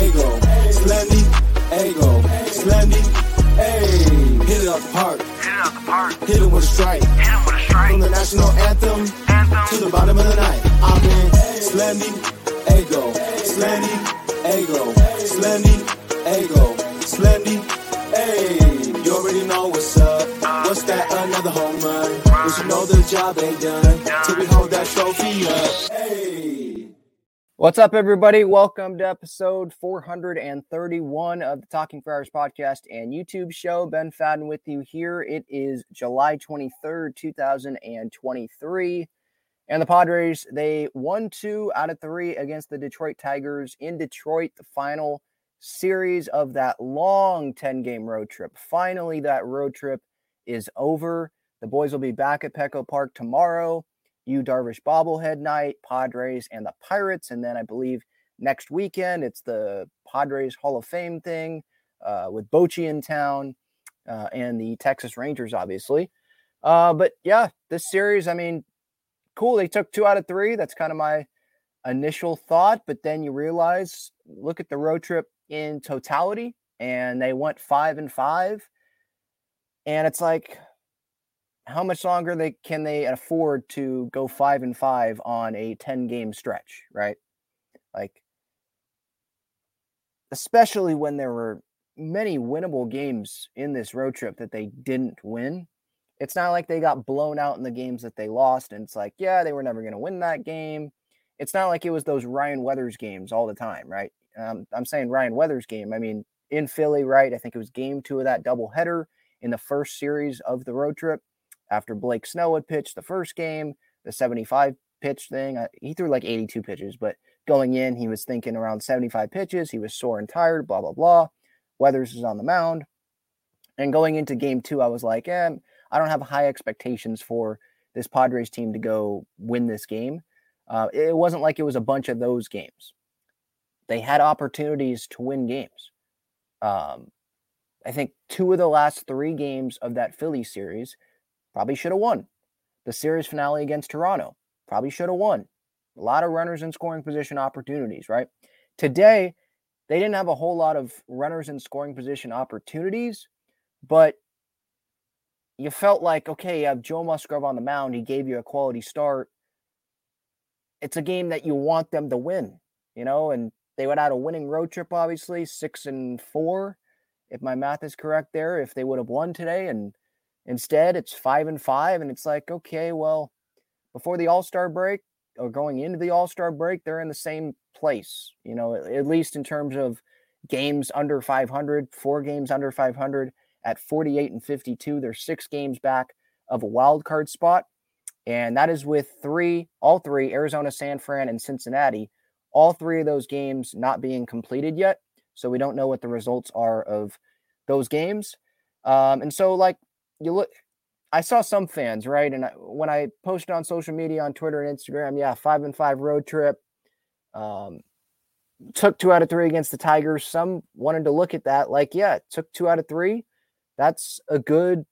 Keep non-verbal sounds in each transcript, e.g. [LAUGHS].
Ego, Slendy, Ego, Slendy, hey, hit it up the park, hit it up the park, hit it with a strike, hit it with a strike, from the national anthem, anthem to the bottom of the night. I'm in Slendy, Ego, Slendy, Ego, Slendy, Ego, Slendy, hey, you already know what's up. Uh. What's that? Another home run. We you know the job ain't done till we hold that trophy up. Hey. What's up, everybody? Welcome to episode 431 of the Talking Friars podcast and YouTube show. Ben Fadden with you here. It is July 23rd, 2023. And the Padres, they won two out of three against the Detroit Tigers in Detroit, the final series of that long 10 game road trip. Finally, that road trip is over. The boys will be back at Petco Park tomorrow Yu Darvish bobblehead night, Padres and the Pirates. And then I believe next weekend it's the Padres Hall of Fame thing uh, with Bochy in town uh, and the Texas Rangers, obviously. Uh, but yeah, this series, I mean, cool. They took two out of three. That's kind of my initial thought. But then you realize, look at the road trip in totality, and they went five and five. And it's like, how much longer they can they afford to go five and five on a 10 game stretch, right? Like, especially when there were many winnable games in this road trip that they didn't win. It's not like they got blown out in the games that they lost. And it's like, yeah, they were never going to win that game. It's not like it was those Ryan Weathers games all the time, right? Um, I'm saying Ryan Weathers game. I mean, in Philly, right? I think it was game two of that double header in the first series of the road trip after Blake Snell had pitched the first game, the 75 pitch thing. He threw like 82 pitches, but going in, he was thinking around 75 pitches. He was sore and tired, blah, blah, blah. Weathers is on the mound. And going into game two, I was like, eh, I don't have high expectations for this Padres team to go win this game. Uh, it wasn't like it was a bunch of those games. They had opportunities to win games. Um, I think two of the last three games of that Philly series, Probably should have won. The series finale against Toronto. Probably should have won. A lot of runners in scoring position opportunities, right? Today, they didn't have a whole lot of runners in scoring position opportunities, but you felt like, okay, you have Joe Musgrove on the mound. He gave you a quality start. It's a game that you want them to win, you know, and they went out a winning road trip, obviously, six and four, if my math is correct there, if they would have won today. And Instead, it's five and five, and it's like, okay, well, before the All Star break, or going into the All Star break, they're in the same place, you know, at least in terms of games under 500, four games under 500 at 48 and 52. They're six games back of a wild card spot. And that is with three, all three, Arizona, San Fran, and Cincinnati, all three of those games not being completed yet. So we don't know what the results are of those games. Um, and so, like, you look, I saw some fans, right? And I, when I posted on social media, on Twitter and Instagram, yeah, five and five road trip. Um, took two out of three against the Tigers. Some wanted to look at that like, yeah, took two out of three. That's a good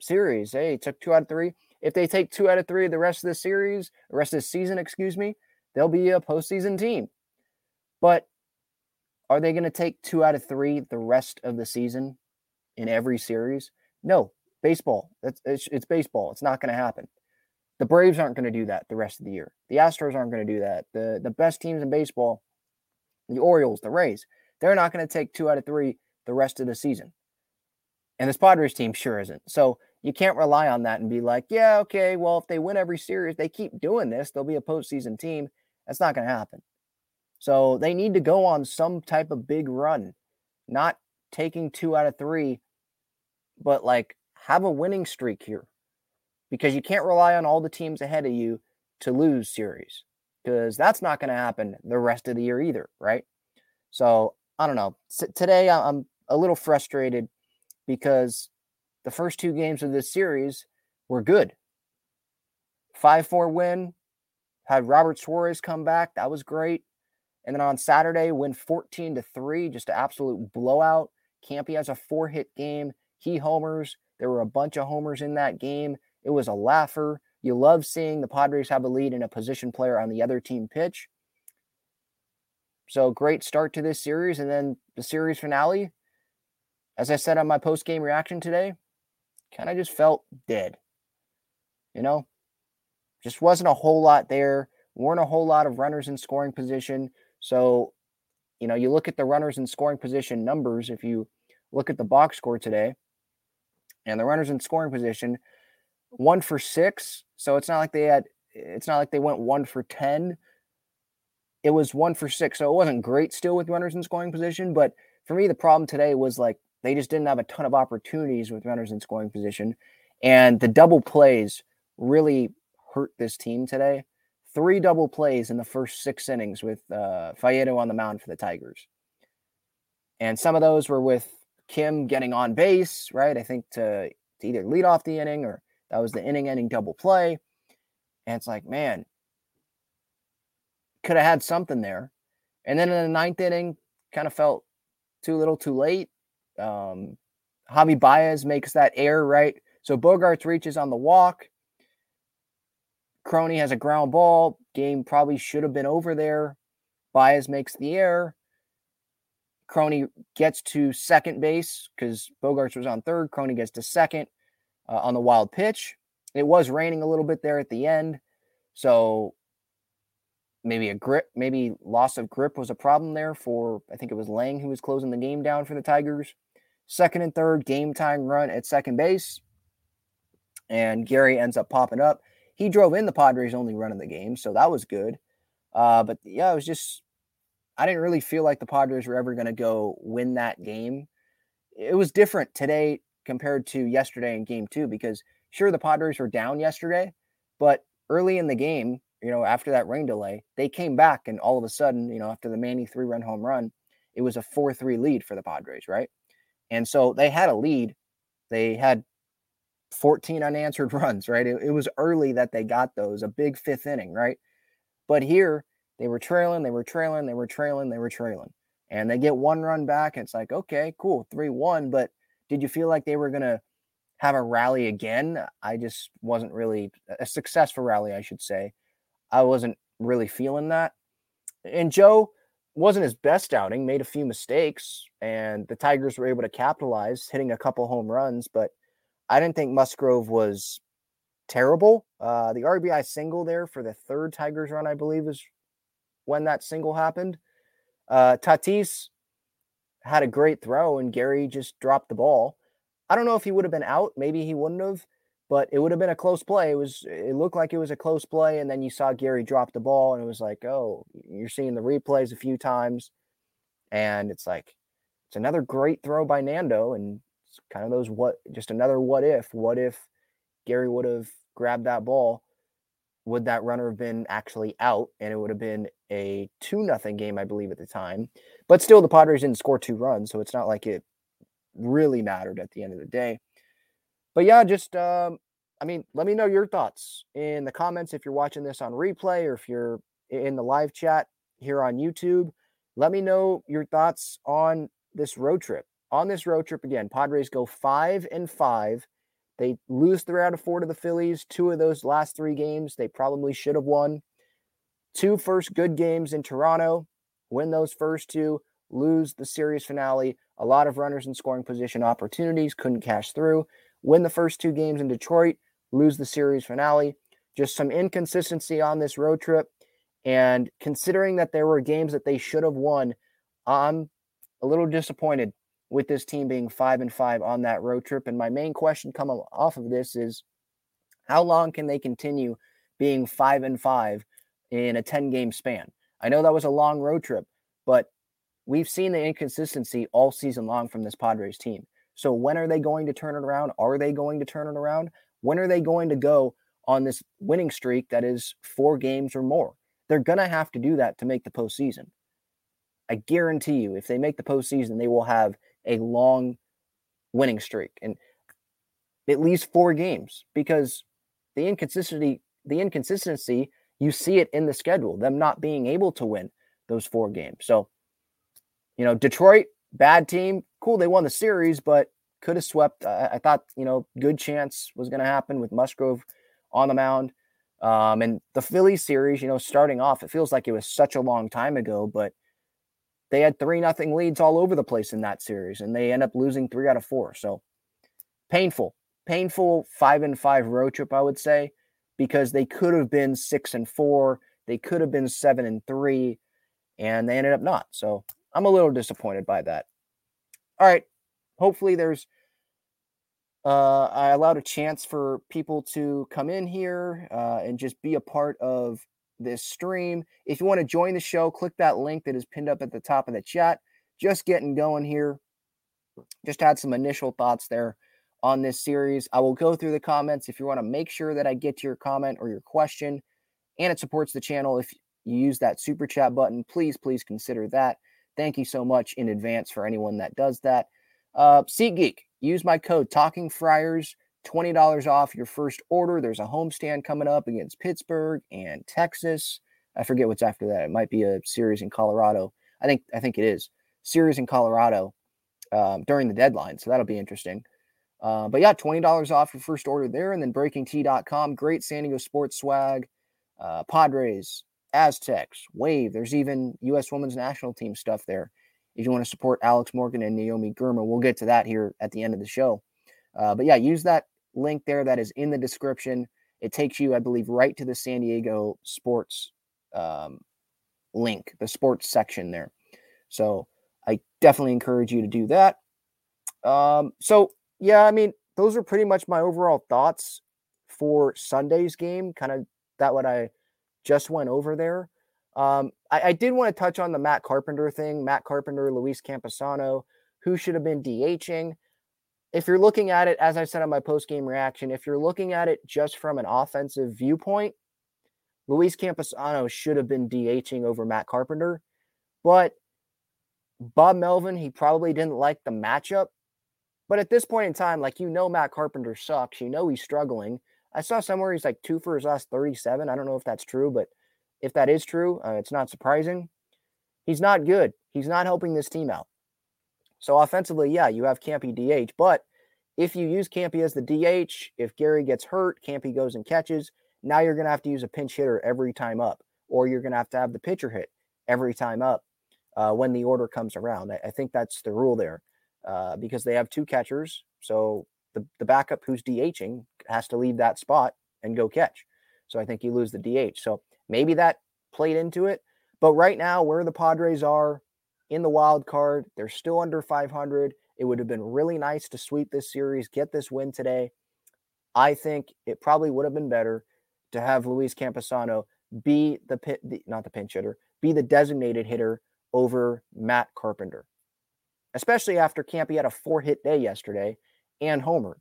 series. Hey, took two out of three. If they take two out of three the rest of the series, the rest of the season, excuse me, they'll be a postseason team. But are they going to take two out of three the rest of the season in every series? No, baseball. That's it's, it's baseball. It's not going to happen. The Braves aren't going to do that the rest of the year. The Astros aren't going to do that. The the best teams in baseball, the Orioles, the Rays, they're not going to take two out of three the rest of the season. And this Padres team sure isn't. So you can't rely on that and be like, yeah, okay, well, if they win every series, they keep doing this, they'll be a postseason team. That's not going to happen. So they need to go on some type of big run, not taking two out of three, but like have a winning streak here because you can't rely on all the teams ahead of you to lose series because that's not going to happen the rest of the year either, right? So I don't know. today I'm a little frustrated because the first two games of this series were good. 5 4 win, had Robert Suarez come back. That was great. And then on Saturday, win 14 to 3, just an absolute blowout. Campy has a four hit game. He homers. There were a bunch of homers in that game. It was a laugher. You love seeing the Padres have a lead and a position player on the other team pitch. So great start to this series. And then the series finale, as I said on my post game reaction today, kind of just felt dead. You know, just wasn't a whole lot there. Weren't a whole lot of runners in scoring position. So, you know, you look at the runners in scoring position numbers. If you look at the box score today, and the runners in scoring position, one for six. So it's not like they had, it's not like they went one for 10. It was one for six. So it wasn't great still with runners in scoring position. But for me, the problem today was like they just didn't have a ton of opportunities with runners in scoring position. And the double plays really hurt this team today. Three double plays in the first six innings with uh, Faedo on the mound for the Tigers. And some of those were with Kim getting on base, right? I think to, to either lead off the inning or that was the inning ending double play. And it's like, man, could have had something there. And then in the ninth inning, kind of felt too little too late. Um, Javi Baez makes that error, right? So Bogaerts reaches on the walk. Crony has a ground ball. Game probably should have been over there. Baez makes the error. Crony gets to second base because Bogaerts was on third. Crony gets to second uh, on the wild pitch. It was raining a little bit there at the end. So maybe a grip, maybe loss of grip was a problem there for, I think it was Lang who was closing the game down for the Tigers second and third game time run at second base. And Gary ends up popping up. He drove in the Padres' only run in the game, so that was good. Uh, but yeah, it was just, I didn't really feel like the Padres were ever going to go win that game. It was different today compared to yesterday in game two because sure, the Padres were down yesterday, but early in the game, you know, after that rain delay, they came back and all of a sudden, you know, after the Manny three run home run, it was a 4 3 lead for the Padres, right? And so they had a lead. They had 14 unanswered [LAUGHS] runs, right? It, it, was early that they got those, a big fifth inning, right? But here they were trailing, they were trailing, they were trailing, they were trailing. And they get one run back. And it's like, okay, cool, 3 1. But did you feel like they were going to have a rally again? I just wasn't really a successful rally, I should say. I wasn't really feeling that. And Joe, wasn't his best outing, made a few mistakes, and the Tigers were able to capitalize, hitting a couple home runs. But I didn't think Musgrove was terrible. Uh, the RBI single there for the third Tigers run, I believe, is when that single happened. Uh, Tatis had a great throw, and Gary just dropped the ball. I don't know if he would have been out. Maybe he wouldn't have. but it would have been a close play. It was it looked like it was a close play, and then you saw Gary drop the ball, and it was like, oh, you're seeing the replays a few times, and it's like it's another great throw by Nando, and it's kind of those what just another what if. What if Gary would have grabbed that ball? Would that runner have been actually out, and it would have been a two nothing game, I believe, at the time. But still, the Padres didn't score two runs, so it's not like it really mattered at the end of the day but yeah, just um, I mean, let me know your thoughts in the comments if you're watching this on replay or if you're in the live chat here on YouTube. Let me know your thoughts on this road trip. On this road trip again, Padres go five and five. They lose three out of four to the Phillies. Two of those last three games they probably should have won. Two first good games in Toronto. Win those first two, lose the series finale. A lot of runners in scoring position opportunities couldn't cash through win the first two games in Detroit, lose the series finale. Just some inconsistency on this road trip. And considering that there were games that they should have won, I'm a little disappointed with this team being five and five on that road trip. And my main question coming off of this is how long can they continue being five and five in a 10 game span? I know that was a long road trip, but we've seen the inconsistency all season long from this Padres team. So when are they going to turn it around? Are they going to turn it around? When are they going to go on this winning streak that is four games or more? They're going to have to do that to make the postseason. I guarantee you, if they make the postseason, they will have a long winning streak and at least four games because the inconsistency, the inconsistency, you see it in the schedule, them not being able to win those four games. So, you know, Detroit, bad team. Cool, they won the series, but could have swept. I, I, thought, you know, good chance was going to happen with Musgrove on the mound. Um, and the Phillies series, you know, starting off, it feels like it was such a long time ago, but they had three nothing leads all over the place in that series, and they end up losing three out of four. So painful, painful five and five road trip, I would say, because they could have been six and four, they could have been seven and three, and they ended up not. So I'm a little disappointed by that. All right. Hopefully there's uh, I allowed a chance for people to come in here uh, and just be a part of this stream. If you want to join the show, click that link that is pinned up at the top of the chat. Just getting going here. Just had some initial thoughts there on this series. I will go through the comments if you want to make sure that I get to your comment or your question and it supports the channel. If you use that super chat button, please, please consider that. Thank you so much in advance for anyone that does that. Uh, SeatGeek, use my code Talking Friars, $20 off your first order. There's a homestand coming up against Pittsburgh and Texas. I forget what's after that. It might be a series in Colorado. I think I think it is series in Colorado um, during the deadline, so that'll be interesting. Uh, but yeah, twenty dollars off your first order there, and then BreakingT.com. Great San Diego sports swag. Uh, Padres, Aztecs, Wave. There's even U.S. Women's National Team stuff there. If you want to support Alex Morgan and Naomi Girma, we'll get to that here at the end of the show. Uh, but yeah, use that link there that is in the description. It takes you, I believe, right to the San Diego sports um, link, the sports section there. So I definitely encourage you to do that. Um, so yeah, I mean, those are pretty much my overall thoughts for Sunday's game. Kind of that what I just went over there. Um, I, I, did want to touch on the Matt Carpenter thing. Matt Carpenter, Luis Campusano, who should have been DHing. If you're looking at it, as I said on my post game reaction, if you're looking at it just from an offensive viewpoint, Luis Campusano should have been DHing over Matt Carpenter. But Bob Melvin, he probably didn't like the matchup. But at this point in time, like you know, Matt Carpenter sucks. You know he's struggling. I saw somewhere he's like two for his last 37. I don't know if that's true, but if that is true, uh, it's not surprising. He's not good. He's not helping this team out. So offensively, yeah, you have Campy DH, but if you use Campy as the DH, if Gary gets hurt, Campy goes and catches. Now you're going to have to use a pinch hitter every time up, or you're going to have to have the pitcher hit every time up uh, when the order comes around. I, I think that's the rule there uh, because they have two catchers. So the, the backup who's DHing has to leave that spot and go catch. So I think you lose the DH. So maybe that played into it. But right now, where the Padres are in the wild card, they're still under 500. It would have been really nice to sweep this series, get this win today. I think it probably would have been better to have Luis Campusano be the pit, not the pinch hitter, be the designated hitter over Matt Carpenter, especially after Campy had a four hit day yesterday and homered.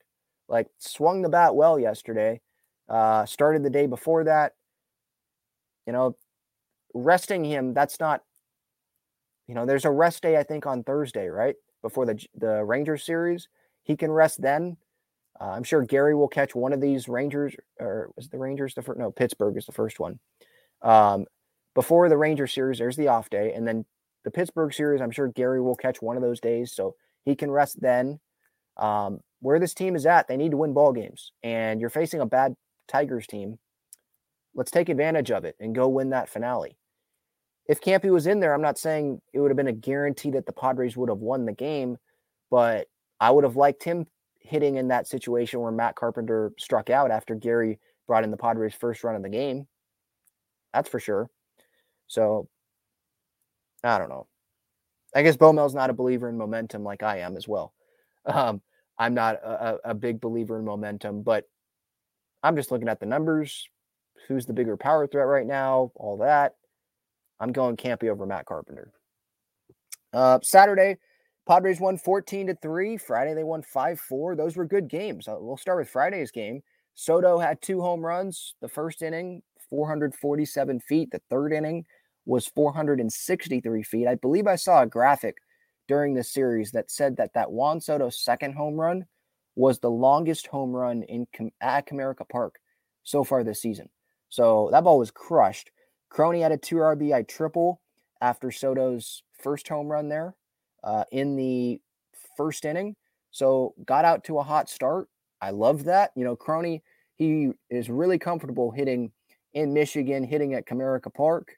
Like swung the bat well yesterday. Uh, started the day before that. You know, resting him. That's not. You know, there's a rest day I think on Thursday, right before the the Rangers series. He can rest then. Uh, I'm sure Gary will catch one of these Rangers, or was the Rangers the first? No, Pittsburgh is the first one. Um, before the Ranger series, there's the off day, and then the Pittsburgh series. I'm sure Gary will catch one of those days, so he can rest then. Um, where this team is at, they need to win ball games, and you're facing a bad Tigers team. Let's take advantage of it and go win that finale. If Campy was in there, I'm not saying it would have been a guarantee that the Padres would have won the game, but I would have liked him hitting in that situation where Matt Carpenter struck out after Gary brought in the Padres' first run of the game. That's for sure. So I don't know. I guess Bomel's not a believer in momentum like I am as well. [LAUGHS] Um, I'm not a, a big believer in momentum, but I'm just looking at the numbers. Who's the bigger power threat right now? All that. I'm going Campy over Matt Carpenter. Uh, Saturday, Padres won 14 to 3. Friday, they won 5 4. Those were good games. Uh, we'll start with Friday's game. Soto had two home runs. The first inning, 447 feet. The third inning was 463 feet. I believe I saw a graphic during the series that said that that Juan Soto's second home run was the longest home run in at Comerica Park so far this season. So that ball was crushed. Crony had a two RBI triple after Soto's first home run there uh, in the first inning. So got out to a hot start. I love that. You know, Crony, he is really comfortable hitting in Michigan, hitting at Comerica Park.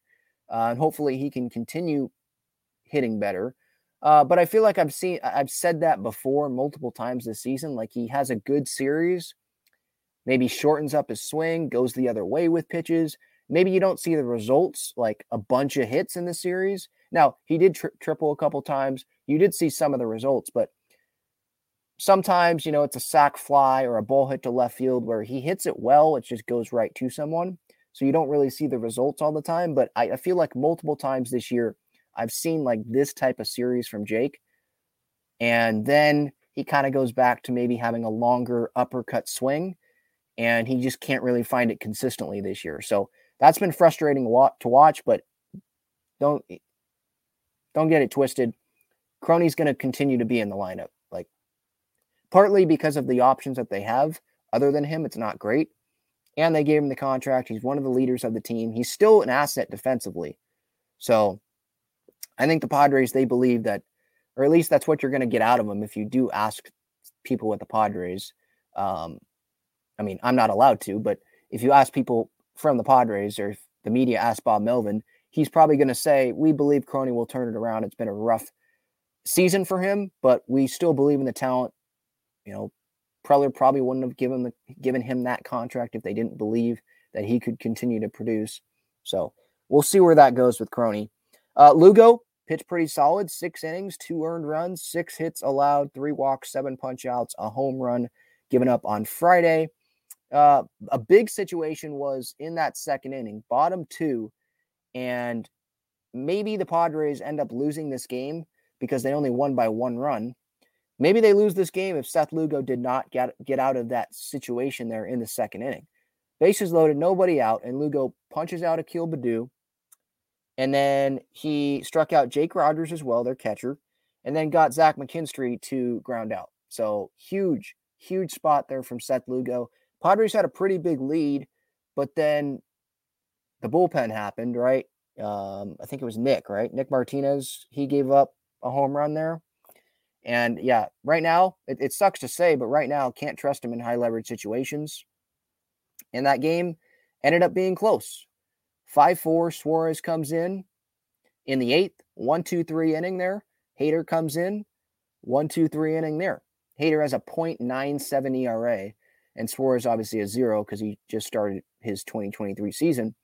Uh, and hopefully he can continue hitting better. Uh, but I feel like I've seen, I've said that before multiple times this season. Like he has a good series, maybe shortens up his swing, goes the other way with pitches. Maybe you don't see the results like a bunch of hits in the series. Now, he did tri- triple a couple times. You did see some of the results, but sometimes, you know, it's a sac fly or a ball hit to left field where he hits it well, it just goes right to someone. So you don't really see the results all the time. But I, I feel like multiple times this year, I've seen like this type of series from Jake. And then he kind of goes back to maybe having a longer uppercut swing. And he just can't really find it consistently this year. So that's been frustrating to watch, but don't don't get it twisted. Crony's going to continue to be in the lineup, like partly because of the options that they have. Other than him, it's not great, and they gave him the contract. He's one of the leaders of the team. He's still an asset defensively, so I think the Padres they believe that, or at least that's what you're going to get out of him if you do ask people with the Padres. Um, I mean, I'm not allowed to, but if you ask people from the Padres or if the media asks Bob Melvin, he's probably going to say, We believe Crony will turn it around. It's been a rough season for him, but we still believe in the talent. You know, Preller probably wouldn't have given the given him that contract if they didn't believe that he could continue to produce. So we'll see where that goes with Crony. Uh, Lugo pitched pretty solid, six innings, two earned runs, six hits allowed, three walks, seven punch outs, a home run given up on Friday. Uh, a big situation was in that second inning, bottom two, and maybe the Padres end up losing this game because they only won by one run. Maybe they lose this game if Seth Lugo did not get, get out of that situation there in the second inning. Bases loaded, nobody out, and Lugo punches out Akil Baddoo. And then he struck out Jake Rogers as well, their catcher, and then got Zach McKinstry to ground out. So huge, huge spot there from Seth Lugo. Padres had a pretty big lead, but then the bullpen happened, right? Um, I think it was Nick, right? Nick Martinez, he gave up a home run there. And yeah, right now, it, it sucks to say, but right now, can't trust him in high leverage situations. And that game ended up being close. 5 4, Suarez comes in in the eighth, one, two, three inning there. Hader comes in, one, two, three inning there. Hader has a 0.97 ERA and Suarez obviously a zero because he just started his 2023 season.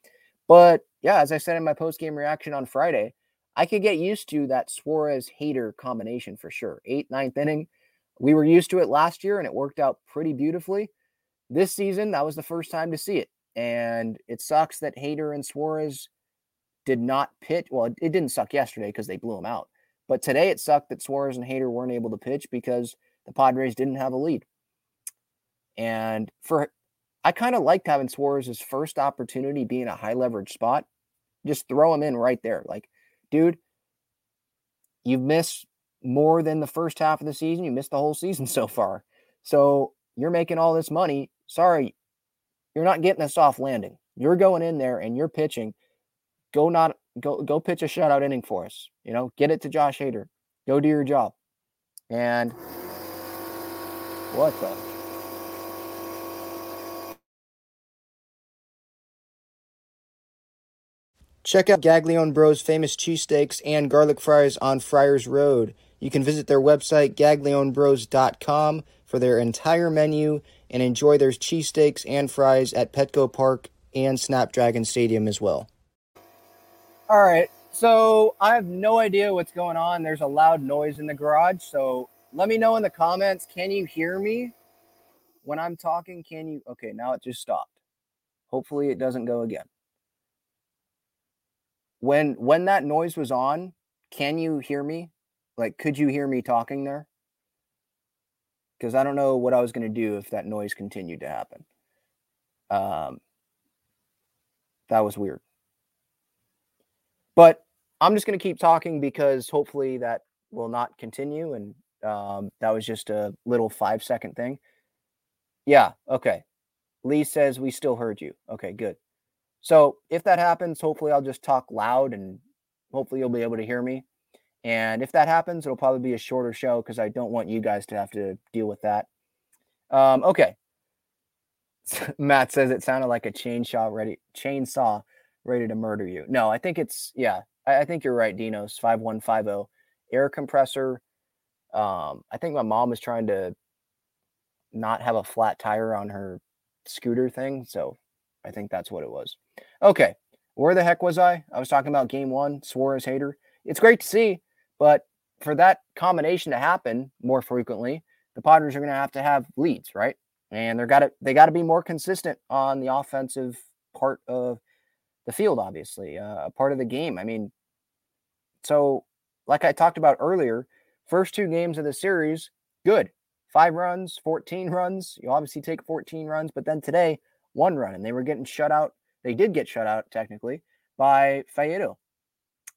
But yeah, as I said in my post game reaction on Friday, I could get used to that Suarez Hader combination for sure. Eighth, ninth inning. We were used to it last year and it worked out pretty beautifully. this season, that was the first time to see it. And it sucks that Hader and Suarez did not pitch. Well, it didn't suck yesterday because they blew him out. But today it sucked that Suarez and Hader weren't able to pitch because the Padres didn't have a lead. And for I kind of liked having Suarez's first opportunity being a high leverage spot. Just throw him in right there. Like, dude, you've missed more than the first half of the season. You missed the whole season [LAUGHS] so far. So you're making all this money. Sorry, you're not getting a soft landing. You're going in there and you're pitching. Go not go go pitch a shutout inning for us. You know, get it to Josh Hader. Go do your job. And what the Check out Gaglione Bros' famous cheesesteaks and garlic fries on Friars Road. You can visit their website, gaglionebros.com, for their entire menu and enjoy their cheesesteaks and fries at Petco Park and Snapdragon Stadium as well. All right, so I have no idea what's going on. There's a loud noise in the garage, so let me know in the comments. Can you hear me when I'm talking? Can you? Okay, now it just stopped. Hopefully, it doesn't go again when when that noise was on can you hear me? Like could you hear me talking there? Because i don't know what i was going to do if that noise continued to happen. Um that was weird. But i'm just going to keep talking because hopefully that will not continue and um, that was just a little five second thing. Yeah okay. Lee says we still heard you. Okay good so if that happens, hopefully I'll just talk loud and hopefully you'll be able to hear me. And if that happens, it'll probably be a shorter show because I don't want you guys to have to deal with that. Um, okay. [LAUGHS] Matt says it sounded like a chainsaw ready chainsaw ready to murder you. No, I think it's yeah. I, I think you're right, Dinos. Five one five zero air compressor. Um, I think my mom is trying to not have a flat tire on her scooter thing, so I think that's what it was. Okay, where the heck was I? I was talking about game one, Suarez Hader. It's great to see, but for that combination to happen more frequently, the Padres are going to have to have leads, right? And they're got to they got to be more consistent on the offensive part of the field, obviously, uh, a part of the game. I mean, so like I talked about earlier, first two games of the series, good, five runs, 14 runs. You obviously take 14 runs, but then today, one run, and they were getting shut out they did get shut out technically by Faedo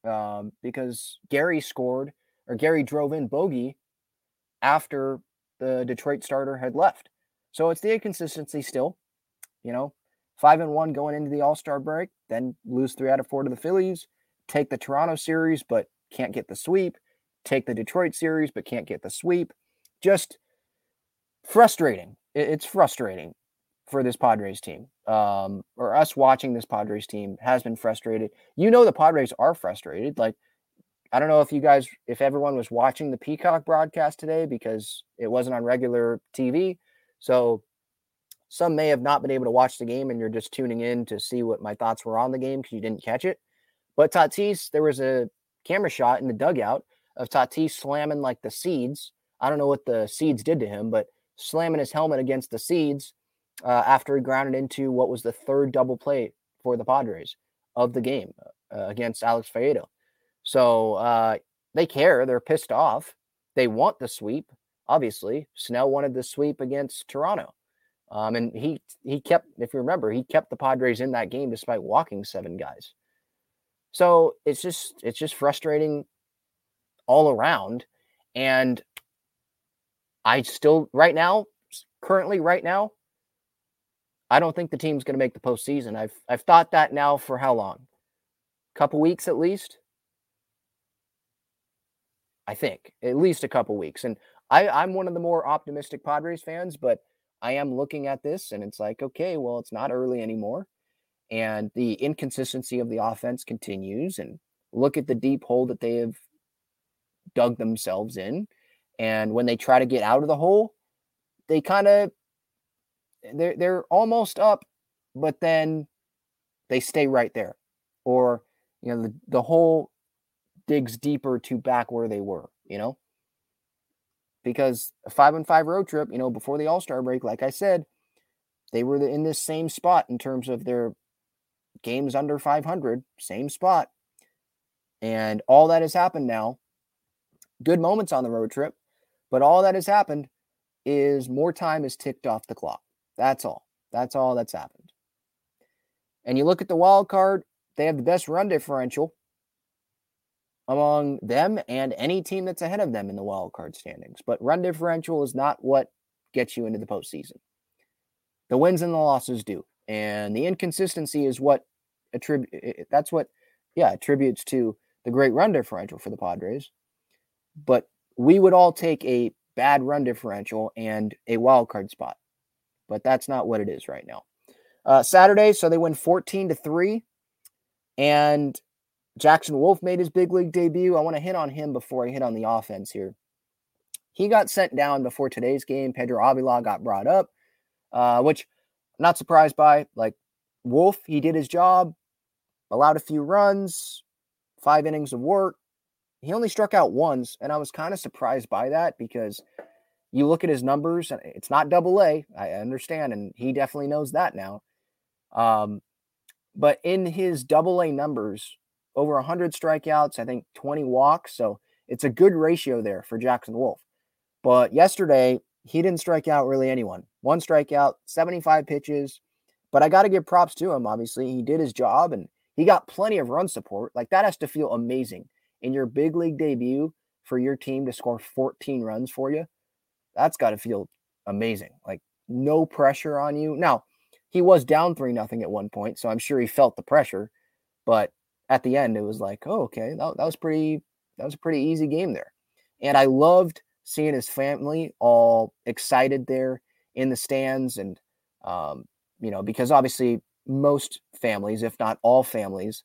um, because Gary scored or Gary drove in bogey after the Detroit starter had left. So it's the inconsistency still, you know, five and one going into the All Star break, then lose three out of four to the Phillies, take the Toronto series, but can't get the sweep, take the Detroit series, but can't get the sweep. Just frustrating. It's frustrating for this Padres team, um, or us watching this Padres team has been frustrated. You know, the Padres are frustrated. Like, I don't know if you guys, if everyone was watching the Peacock broadcast today because it wasn't on regular TV. So some may have not been able to watch the game and you're just tuning in to see what my thoughts were on the game because you didn't catch it. But Tatis, there was a camera shot in the dugout of Tatis slamming like the seeds. I don't know what the seeds did to him, but slamming his helmet against the seeds uh, after he grounded into what was the third double play for the Padres of the game uh, against Alex Faedo. So uh, they care. They're pissed off. They want the sweep. Obviously, Snell wanted the sweep against Toronto, um, and he he kept. If you remember, he kept the Padres in that game despite walking seven guys. So it's just it's just frustrating all around, and I still right now, currently right now, I don't think the team's going to make the postseason. I've I've thought that now for how long? A couple weeks at least. I think at least a couple weeks, and I I'm one of the more optimistic Padres fans, but I am looking at this and it's like, okay, well, it's not early anymore, and the inconsistency of the offense continues, and look at the deep hole that they have dug themselves in, and when they try to get out of the hole, they kind of they're they're almost up, but then they stay right there, or you know the the hole digs deeper to back where they were. You know, because a five and five road trip, you know, before the All Star break, like I said, they were in this same spot in terms of their games under 500, same spot. And all that has happened now, good moments on the road trip, but all that has happened is more time is ticked off the clock. That's all. That's all that's happened. And you look at the wild card, they have the best run differential among them and any team that's ahead of them in the wild card standings. But run differential is not what gets you into the postseason. The wins and the losses do. And the inconsistency is what attribute that's what yeah, attributes to the great run differential for the Padres. But we would all take a bad run differential and a wild card spot. But that's not what it is right now. Uh, Saturday, so they win 14 to 3. And Jackson Wolf made his big league debut. I want to hit on him before I hit on the offense here. He got sent down before today's game. Pedro Avila got brought up, uh, which I'm not surprised by. Like Wolf, he did his job, allowed a few runs, five innings of work. He only struck out once, and I was kind of surprised by that because you look at his numbers, and it's not double A. I understand, and he definitely knows that now. Um, but in his double A numbers, over 100 strikeouts, I think 20 walks. So it's a good ratio there for Jackson Wolf. But yesterday, he didn't strike out really anyone. One strikeout, 75 pitches. But I got to give props to him. Obviously, he did his job and he got plenty of run support. Like that has to feel amazing in your big league debut for your team to score 14 runs for you. That's got to feel amazing. Like no pressure on you. Now, he was down 3 nothing at one point, so I'm sure he felt the pressure, but at the end, it was like, oh, okay, that, that was pretty, that was a pretty easy game there. And I loved seeing his family all excited there in the stands. And, um, you know, because obviously most families, if not all families,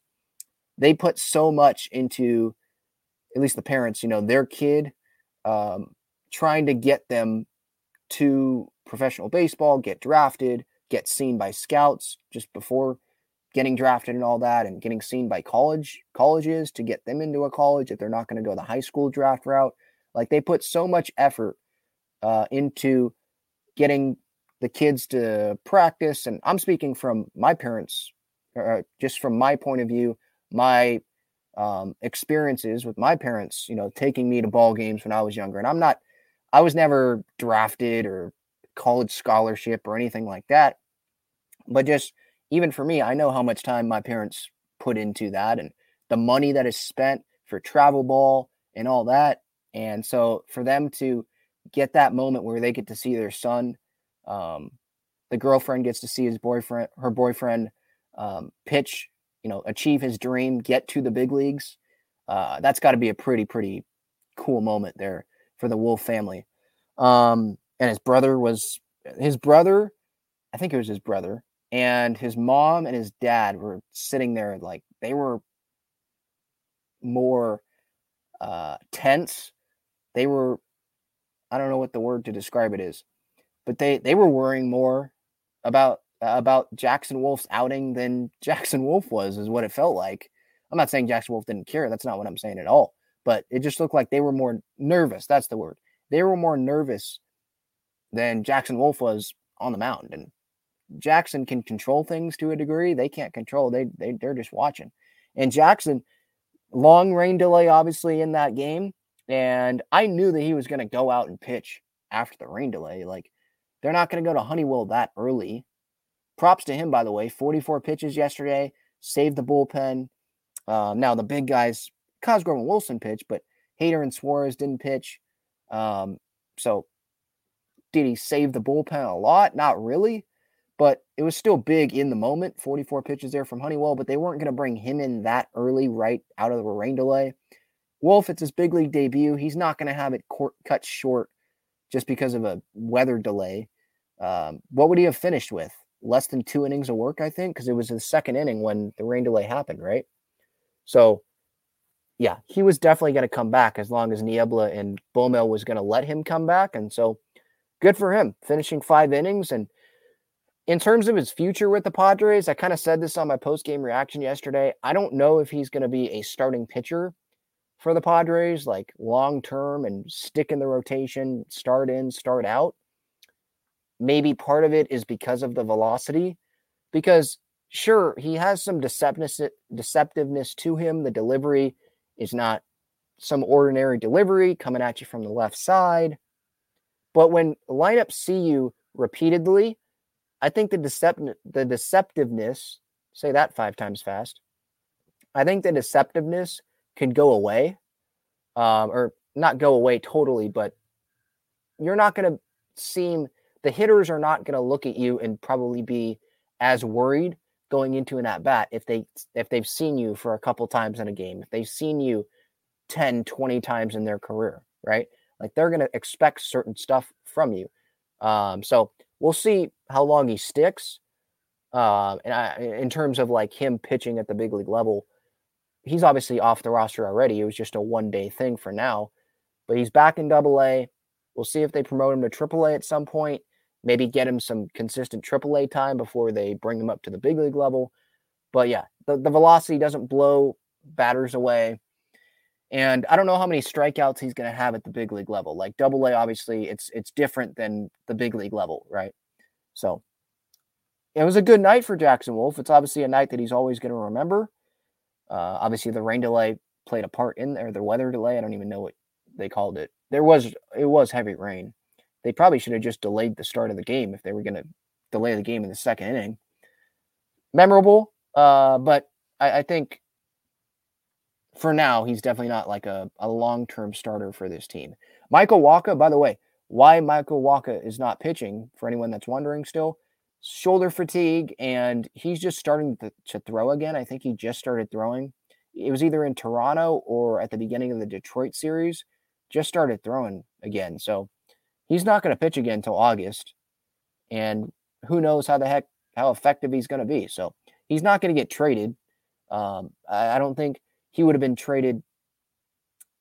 they put so much into at least the parents, you know, their kid, um, trying to get them to professional baseball, get drafted, get seen by scouts just before getting drafted and all that and getting seen by college colleges to get them into a college if they're not going to go the high school draft route. Like they put so much effort uh, into getting the kids to practice and i'm speaking from my parents uh, just from my point of view my um, experiences with my parents you know taking me to ball games when i was younger and i'm not i was never drafted or college scholarship or anything like that but just even for me, I know how much time my parents put into that and the money that is spent for travel ball and all that. And so for them to get that moment where they get to see their son, um, the girlfriend gets to see his boyfriend, her boyfriend um, pitch, you know, achieve his dream, get to the big leagues. Uh, that's got to be a pretty, pretty cool moment there for the Wolf family. Um, and his brother was his brother, I think it was his brother, and his mom and his dad were sitting there like they were more uh, tense. They were, I don't know what the word to describe it is, but they they were worrying more about about Jackson Wolf's outing than [LAUGHS] Jackson Wolf was, is what it felt like. I'm not saying Jackson Wolf didn't care. That's not what I'm saying at all. But it just looked like they were more nervous. That's the word. They were more nervous than Jackson Wolf was on the mound. And Jackson can control things to a degree. They can't control. They they they're just watching. And Jackson, long rain delay, obviously in that game, and I knew that he was going to go out and pitch after the rain delay. Like they're not going to go to Honeywell that early. Props to him, by the way. 44 pitches yesterday, saved the bullpen. Um, now the big guys, Cosgrove and Wilson pitched, but Hader and Suarez didn't pitch. Um, so did he save the bullpen a lot? Not really but it was still big in the moment. 44 pitches there from Honeywell, but they weren't going to bring him in that early, right out of the rain delay. Wolf, it's his big league debut. He's not going to have it court, cut short just because of a weather delay. Um, what would he have finished with? Less than two innings of work, I think, because it was the second inning when the rain delay happened, right? So, yeah, he was definitely going to come back as long as Niebla and Bomel was going to let him come back. And so, good for him, finishing five innings and – in terms of his future with the Padres, I kind of said this on my post game reaction yesterday. I don't know if he's going to be a starting pitcher for the Padres, like long term and stick in the rotation, start in, start out. maybe part of it is because of the velocity. Because sure, he has some deceptiveness, deceptiveness to him. The delivery is not some ordinary delivery coming at you from the left side. But when lineups see you repeatedly, I think the decept- the deceptiveness, say that five times fast. I think the deceptiveness can go away, um, or not go away totally, but you're not going to seem the hitters are not going to look at you and probably be as worried going into an at bat if they if they've seen you for a couple times in a game if they've seen you 10 20 times in their career right? Like they're going to expect certain stuff from you. Um, so we'll see how long he sticks. Uh, and I, in terms of like him pitching at the big league level he's obviously off the roster already. It was just a one day thing for now but he's back in double a. We'll see if they promote him to triple a at some point maybe get him some consistent AAA time before they bring him up to the big league level. But yeah, the, the velocity doesn't blow batters away. And I don't know how many strikeouts he's going to have at the big league level. Like double A, obviously, it's it's different than the big league level, right? So it was a good night for Jackson Wolf. It's obviously a night that he's always going to remember. Uh, obviously, the rain delay played a part in there. The weather delay, I don't even know what they called it. There was it was heavy rain they probably should have just delayed the start of the game if they were going to delay the game in the second inning. Memorable, uh, but I, I, think for now he's definitely not like a, a long term starter for this team. Michael Wacha, by the way, why Michael Wacha is not pitching for anyone that's wondering still, shoulder fatigue, and he's just starting to, to throw again. I think he just started throwing. It was either in Toronto or at the beginning of the Detroit series. Just started throwing again. So he's not going to pitch again until August. And who knows how the heck how effective he's going to be. So he's not going to get traded. Um, I, I don't think he would have been traded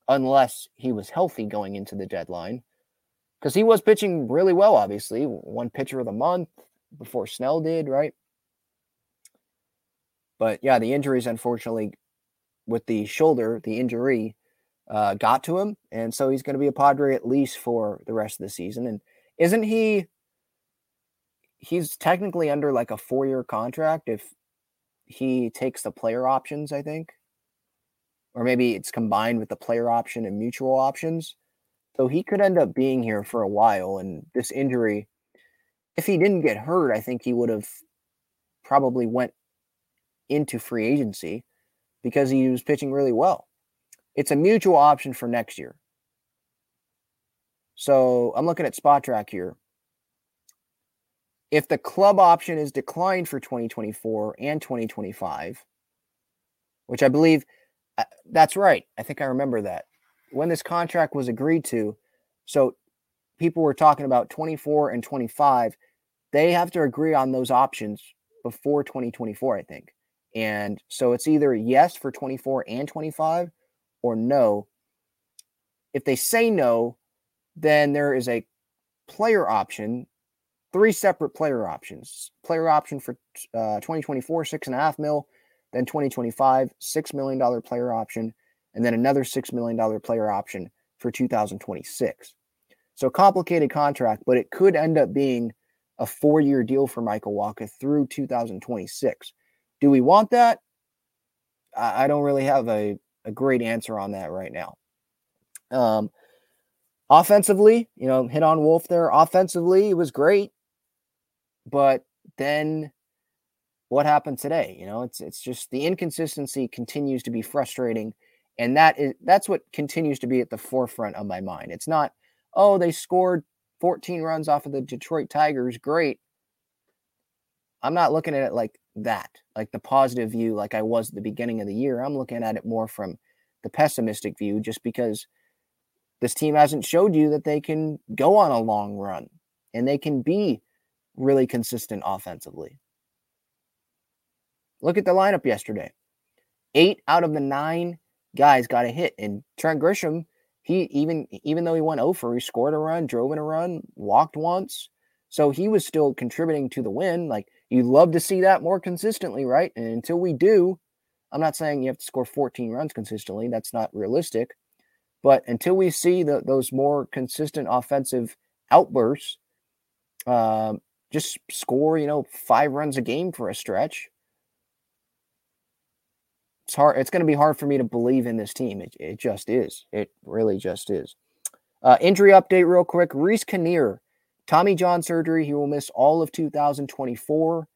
unless he was healthy going into the deadline because he was pitching really well, obviously. One pitcher of the month before Snell did, right? But yeah, the injuries, unfortunately, with the shoulder, the injury uh, got to him, and so he's going to be a Padre at least for the rest of the season. And isn't he? He's technically under like a four-year contract if he takes the player options, I think, or maybe it's combined with the player option and mutual options. So he could end up being here for a while. And this injury, if he didn't get hurt, I think he would have probably went into free agency because he was pitching really well. It's a mutual option for next year. So I'm looking at Spotrac here. If the club option is declined for 2024 and 2025, which I believe uh, that's right. I think I remember that. When this contract was agreed to, so people were talking about 24 and 25, they have to agree on those options before 2024, I think. And so it's either yes for 24 and 25 or no. If they say no, then there is a player option, three separate player options. Player option for uh, 2024, six and a half mil, then 2025, six million dollar player option, and then another six million dollar player option for 2026. So complicated contract, but it could end up being a four-year deal for Michael Wacha through 2026. Do we want that? I don't really have a a great answer on that right now. Um, offensively, you know, hit on Wolf there. Offensively, it was great, but then what happened today? You know, it's it's just the inconsistency continues to be frustrating, and that is that's what continues to be at the forefront of my mind. It's not, oh, they scored 14 runs off of the Detroit Tigers, great. I'm not looking at it like that, like the positive view, like I was at the beginning of the year. I'm looking at it more from the pessimistic view, just because this team hasn't showed you that they can go on a long run and they can be really consistent offensively. Look at the lineup yesterday. Eight out of the nine guys got a hit, and Trent Grisham, he even even though he went over, he scored a run, drove in a run, walked once. So he was still contributing to the win. Like You'd love to see that more consistently, right? And until we do, I'm not saying you have to score 14 runs consistently. That's not realistic. But until we see the, those more consistent offensive outbursts, Um, just score, you know, five runs a game for a stretch. It's hard. It's going to be hard for me to believe in this team. It, it just is. It really just is. Uh, injury update, real quick. Reiss Knehr, Tommy John surgery. He will miss all of 2024.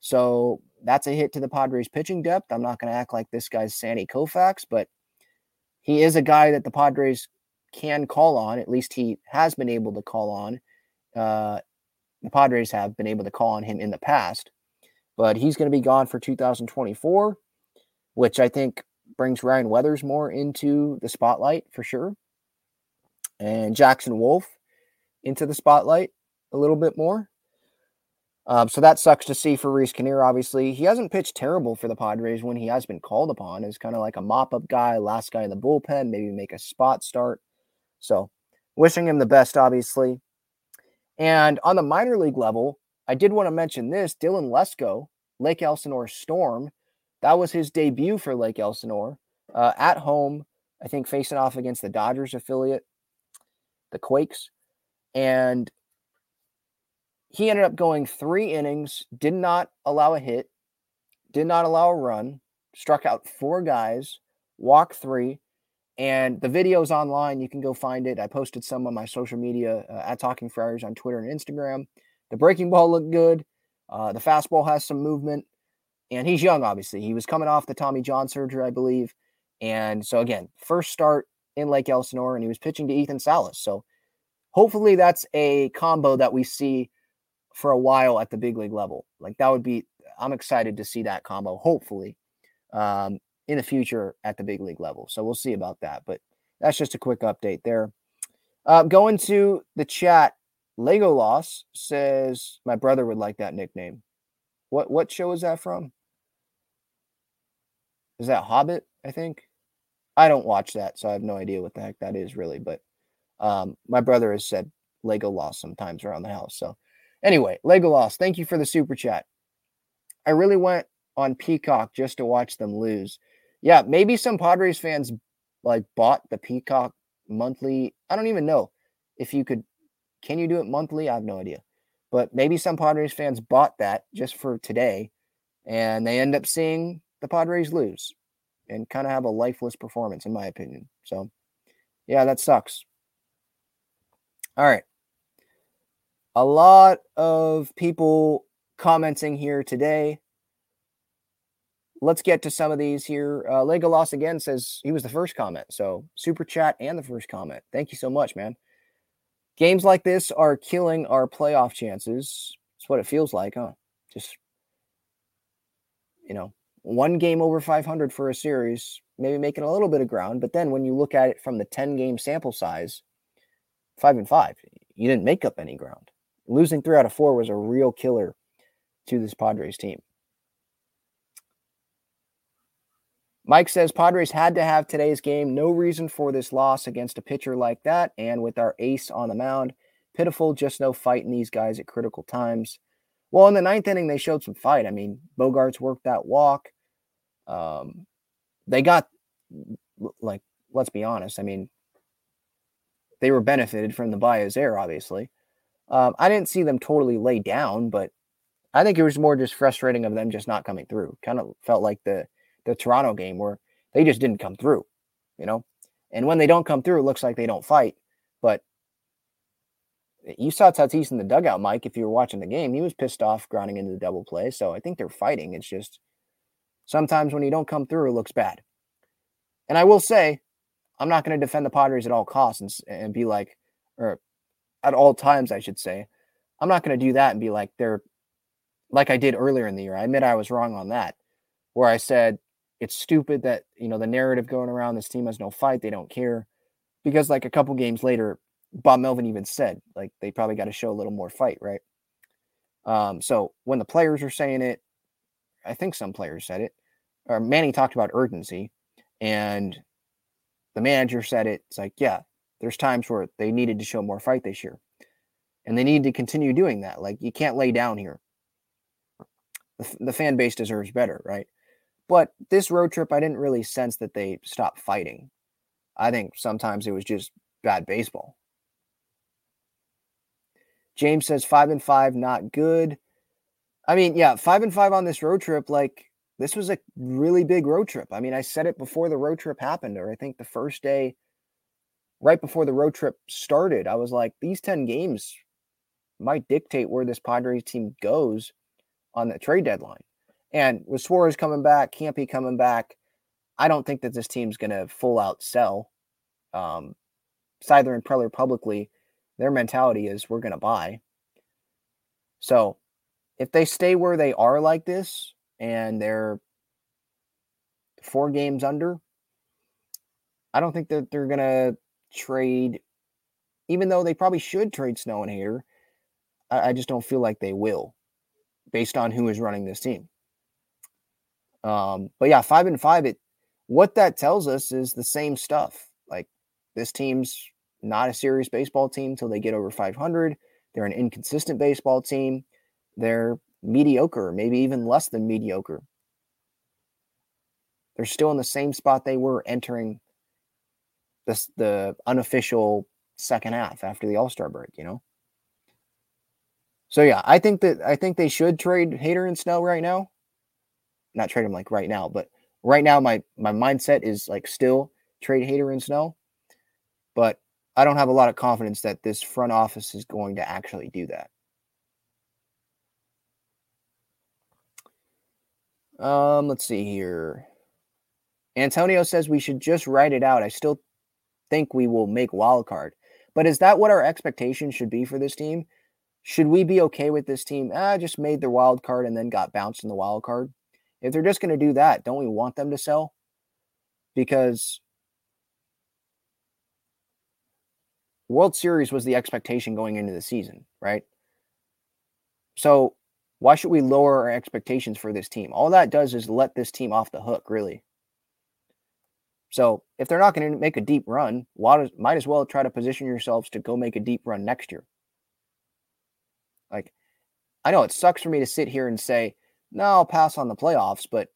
So that's a hit to the Padres pitching depth. I'm not going to act like this guy's Sandy Koufax, but he is a guy that the Padres can call on. At least he has been able to call on. Uh, the Padres have been able to call on him in the past, but he's going to be gone for 2024, which I think brings Ryan Weathers more into the spotlight for sure and Jackson Wolf into the spotlight a little bit more. Um, so that sucks to see for Reiss Knehr. Obviously, he hasn't pitched terrible for the Padres when he has been called upon. As kind of like a mop-up guy, last guy in the bullpen, maybe make a spot start. So, wishing him the best, obviously. And on the minor league level, I did want to mention this: Dylan Lesko, Lake Elsinore Storm. That was his debut for Lake Elsinore uh, at home. I think facing off against the Dodgers affiliate the Quakes. And he ended up going three innings, did not allow a hit, did not allow a run, struck out four guys, walked three. And the video's online. You can go find it. I posted some on my social media uh, at Talking Friars on Twitter and Instagram. The breaking ball looked good. Uh, the fastball has some movement. And he's young, obviously. He was coming off the Tommy John surgery, I believe. And so, again, first start in Lake Elsinore, and he was pitching to Ethan Salas. So hopefully that's a combo that we see for a while at the big league level. Like that would be, I'm excited to see that combo, hopefully, um, in the future at the big league level. So we'll see about that. But that's just a quick update there. Uh, going to the chat, Legolas says my brother would like that nickname. What what show is that from? Is that Hobbit? I think. I don't watch that, so I have no idea what the heck that is really. But um, my brother has said Legolas sometimes around the house. So anyway, Legolas, thank you for the super chat. I really went on Peacock just to watch them lose. Yeah, maybe some Padres fans like bought the Peacock monthly. I don't even know if you could. Can you do it monthly? I have no idea. But maybe some Padres fans bought that just for today, and they end up seeing the Padres lose and kind of have a lifeless performance, in my opinion. So, yeah, that sucks. All right. A lot of people commenting here today. Let's get to some of these here. Uh, Legolas again says he was the first comment. So, super chat and the first comment. Thank you so much, man. Games like this are killing our playoff chances. That's what it feels like, huh? Just, you know, one game over 500 for a series, maybe making a little bit of ground. But then when you look at it from the 10 game sample size, five and five, you didn't make up any ground. Losing three out of four was a real killer to this Padres team. Mike says Padres had to have today's game. No reason for this loss against a pitcher like that. And with our ace on the mound, pitiful, just no fight in these guys at critical times. Well, in the ninth inning, they showed some fight. I mean, Bogaerts worked that walk. Um, they got, like, let's be honest. I mean, they were benefited from the Baez error, obviously. Um, I didn't see them totally lay down, but I think it was more just frustrating of them just not coming through. Kind of felt like the the Toronto game where they just didn't come through, you know. And when they don't come through, it looks like they don't fight. But you saw Tatis in the dugout, Mike. If you were watching the game, he was pissed off grounding into the double play. So I think they're fighting. It's just sometimes when you don't come through, it looks bad. And I will say, I'm not going to defend the Padres at all costs and, and be like, or at all times, I should say. I'm not going to do that and be like, they're like I did earlier in the year. I admit I was wrong on that, where I said it's stupid that, you know, the narrative going around this team has no fight. They don't care. Because like a couple games later, Bob Melvin even said, like, they probably got to show a little more fight, right? Um, so when the players are saying it, I think some players said it, or Manny talked about urgency, and the manager said it. It's like, yeah, there's times where they needed to show more fight this year, and they need to continue doing that. Like, you can't lay down here. The, the fan base deserves better, right? But this road trip, I didn't really sense that they stopped fighting. I think sometimes it was just bad baseball. James says five and five, not good. I mean, yeah, five and five on this road trip. Like, this was a really big road trip. I mean, I said it before the road trip happened, or I think the first day, right before the road trip started, I was like, these 10 games might dictate where this Padres team goes on the trade deadline. And with Suarez coming back, Campy coming back, I don't think that this team's going to full out sell. Um, Seidler and Preller publicly, their mentality is we're going to buy. So if they stay where they are like this and they're four games under, I don't think that they're going to trade, even though they probably should trade Snell and Hader. I, I just don't feel like they will based on who is running this team. Um, but yeah, five and five, it what that tells us is the same stuff. Like this team's not a serious baseball team until they get over 500. They're an inconsistent baseball team. They're mediocre, maybe even less than mediocre. They're still in the same spot they were entering this the unofficial second half after the All-Star break, you know. So yeah, I think that I think they should trade Hader and Snell right now. Not trade them like right now, but right now my my mindset is like still trade Hader and Snell. But I don't have a lot of confidence that this front office is going to actually do that. Um, let's see here. Antonio says we should just write it out. I still think we will make wild card. But is that what our expectations should be for this team? Should we be okay with this team? Ah, just made their wild card and then got bounced in the wild card. If they're just going to do that, don't we want them to sell? Because World Series was the expectation going into the season, right? So why should we lower our expectations for this team? All that does is let this team off the hook, really. So if they're not going to make a deep run, might as well try to position yourselves to go make a deep run next year. Like, I know it sucks for me to sit here and say, no, I'll pass on the playoffs, but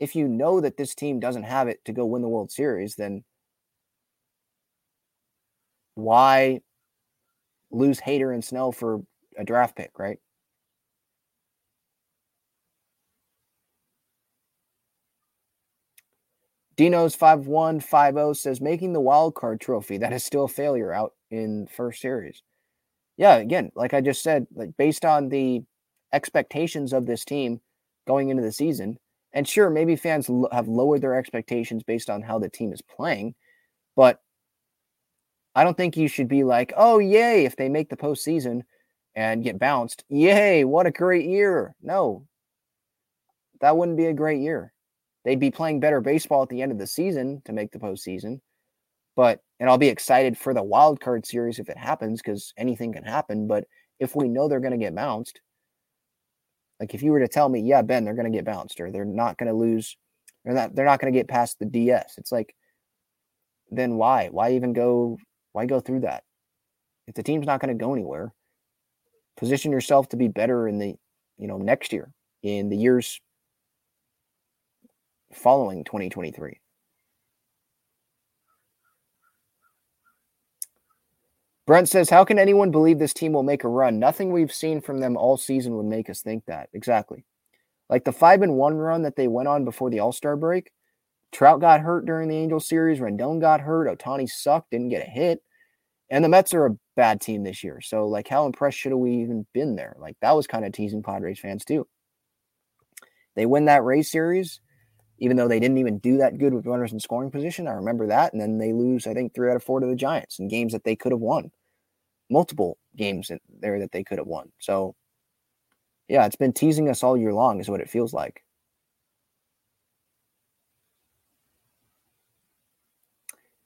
if you know that this team doesn't have it to go win the World Series, then why lose Hader and Snell for a draft pick, right? Dino's 5150 says making the wild card trophy. That is still a failure out in first series. Yeah, again, like I just said, like based on the expectations of this team going into the season, and sure, maybe fans l- have lowered their expectations based on how the team is playing, but I don't think you should be like, oh, yay, if they make the postseason and get bounced. Yay, what a great year. No, that wouldn't be a great year. They'd be playing better baseball at the end of the season to make the postseason. But, and I'll be excited for the wild card series if it happens because anything can happen. But if we know they're going to get bounced, like if you were to tell me, yeah, Ben, they're going to get bounced or they're not going to lose, they're not, they're not going to get past the DS. It's like, then why? Why even go? Why go through that? If the team's not going to go anywhere, position yourself to be better in the, you know, next year, in the years following 2023. Brent says, How can anyone believe this team will make a run? Nothing we've seen from them all season would make us think that. Exactly. Like the 5 and 1 run that they went on before the All Star break. Trout got hurt during the Angels series. Rendon got hurt. Ohtani sucked, didn't get a hit. And the Mets are a bad team this year. So, like, how impressed should we even been there? Like, that was kind of teasing Padres fans, too. They win that Rays series even though they didn't even do that good with runners in scoring position. I remember that. And then they lose, I think, three out of four to the Giants in games that they could have won. Multiple games there that they could have won. So, yeah, it's been teasing us all year long, is what it feels like.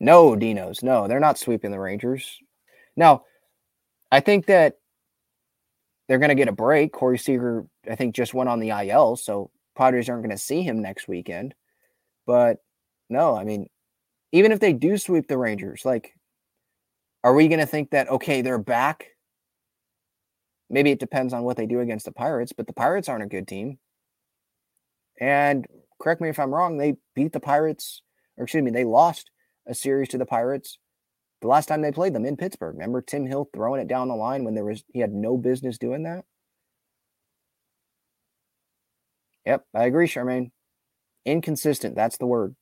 No, Dinos. No, they're not sweeping the Rangers. Now, I think that they're going to get a break. Corey Seager, I think, just went on the IL, so Padres aren't going to see him next weekend. But no, I mean, even if they do sweep the Rangers, like, are we going to think that, okay, they're back? Maybe it depends on what they do against the Pirates, but the Pirates aren't a good team. And correct me if I'm wrong, they beat the Pirates, or excuse me, they lost a series to the Pirates the last time they played them in Pittsburgh. Remember Tim Hill throwing it down the line when there was he had no business doing that? Yep, I agree, Charmaine. Inconsistent, that's the word.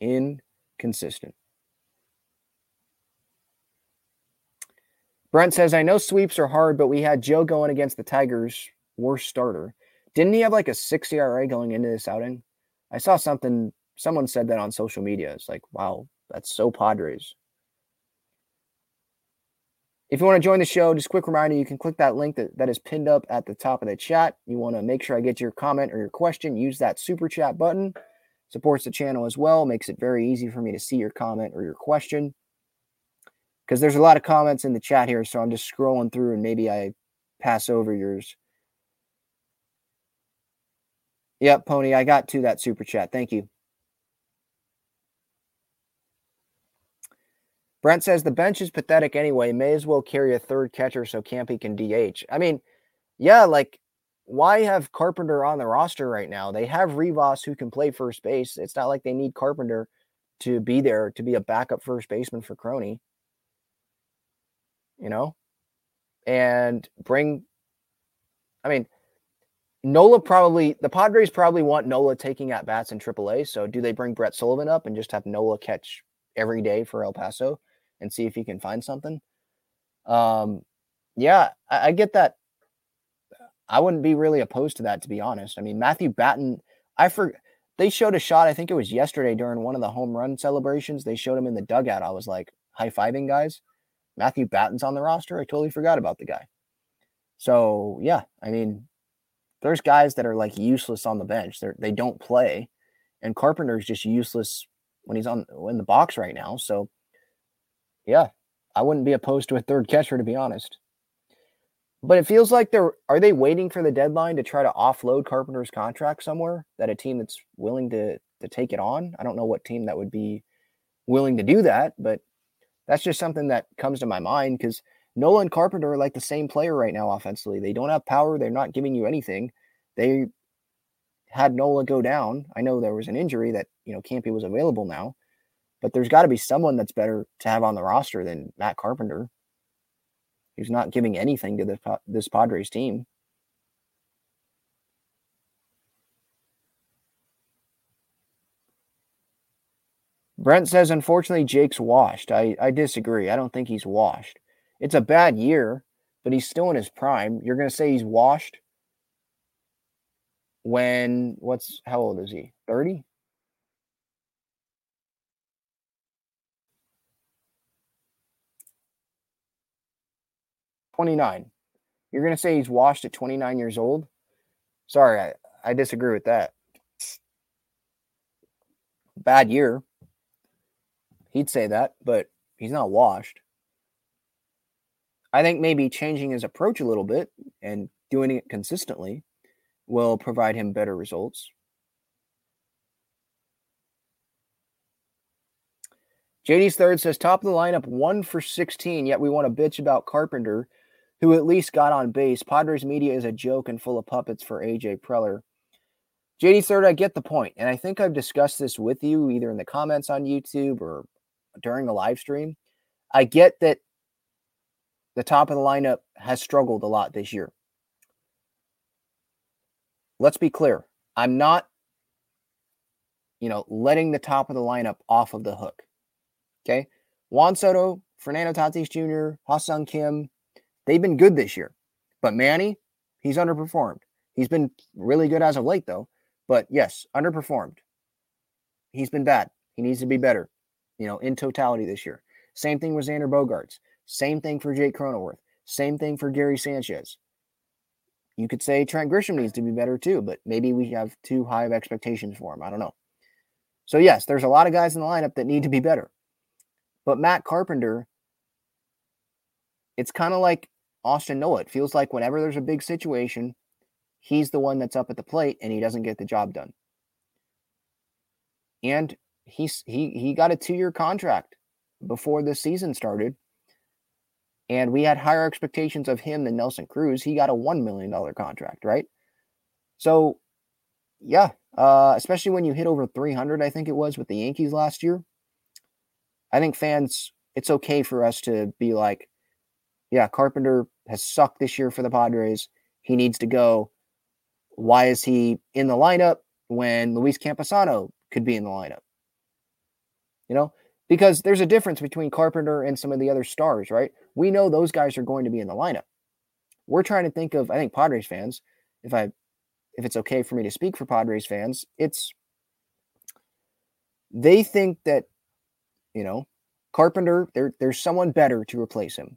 Inconsistent. Brent says, I know sweeps are hard, but we had Joe going against the Tigers, worst starter. Didn't he have like a six ERA going into this outing? I saw something, someone said that on social media. It's like, wow, that's so Padres. If you want to join the show, just quick reminder, you can click that link that, that is pinned up at the top of the chat. You want to make sure I get your comment or your question, use that super chat button. Supports the channel as well, makes it very easy for me to see your comment or your question. Because there's a lot of comments in the chat here, so I'm just scrolling through and maybe I pass over yours. Yep, Pony, I got to that super chat. Thank you. Brent says the bench is pathetic anyway. May as well carry a third catcher so Campy can DH. I mean, yeah, like why have Carpenter on the roster right now? They have Rivas who can play first base. It's not like they need Carpenter to be there to be a backup first baseman for Crony. You know? And bring I mean, Nola probably the Padres probably want Nola taking at bats in AAA. So do they bring Brett Sullivan up and just have Nola catch every day for El Paso? And see if he can find something. Um, yeah, I, I get that. I wouldn't be really opposed to that, to be honest. I mean, Matthew Batten, I for they showed a shot. I think it was yesterday during one of the home run celebrations. They showed him in the dugout. I was like high fiving guys. Matthew Batten's on the roster. I totally forgot about the guy. So yeah, I mean, there's guys that are like useless on the bench. They they don't play, and Carpenter's just useless when he's on in the box right now. So yeah, I wouldn't be opposed to a third catcher to be honest. But it feels like they're are they waiting for the deadline to try to offload Carpenter's contract somewhere that a team that's willing to to take it on? I don't know what team that would be willing to do that, but that's just something that comes to my mind because Nolan Carpenter are like the same player right now offensively. They don't have power, they're not giving you anything. They had Nola go down. I know there was an injury that, you know, Campy was available now, but there's got to be someone that's better to have on the roster than Matt Carpenter. He's not giving anything to this, this Padres team. Brent says, unfortunately, Jake's washed. I, I disagree. I don't think he's washed. It's a bad year, but he's still in his prime. You're going to say he's washed when, what's, how old is he? 30? 29. You're going to say he's washed at 29 years old? Sorry, I, I disagree with that. Bad year. He'd say that, but he's not washed. I think maybe changing his approach a little bit and doing it consistently will provide him better results. JD's third says top of the lineup, one for 16, yet we want to bitch about Carpenter who at least got on base. Padres media is a joke and full of puppets for AJ Preller. JD Third, I get the point, and I think I've discussed this with you either in the comments on YouTube or during a live stream. I get that the top of the lineup has struggled a lot this year. Let's be clear. I'm not, you know, letting the top of the lineup off of the hook. Okay. Juan Soto, Fernando Tatis Jr., Ha-Seong Kim, They've been good this year. But Manny, he's underperformed. He's been really good as of late, though. But yes, underperformed. He's been bad. He needs to be better, you know, in totality this year. Same thing with Xander Bogaerts. Same thing for Jake Cronenworth. Same thing for Gary Sanchez. You could say Trent Grisham needs to be better too, but maybe we have too high of expectations for him. I don't know. So, yes, there's a lot of guys in the lineup that need to be better. But Matt Carpenter, it's kind of like Austin Nola. It feels like whenever there's a big situation, he's the one that's up at the plate and he doesn't get the job done. And he's he he got a two-year contract before the season started. And we had higher expectations of him than Nelson Cruz. He got a $1 million contract, right? So, yeah, uh, especially when you hit over 300, I think it was with the Yankees last year. I think fans, it's okay for us to be like, yeah, Carpenter has sucked this year for the Padres. He needs to go. Why is he in the lineup when Luis Campusano could be in the lineup? You know, because there's a difference between Carpenter and some of the other stars, right? We know those guys are going to be in the lineup. We're trying to think of, I think Padres fans, if I if it's okay for me to speak for Padres fans, it's they think that, you know, Carpenter, there, there's someone better to replace him.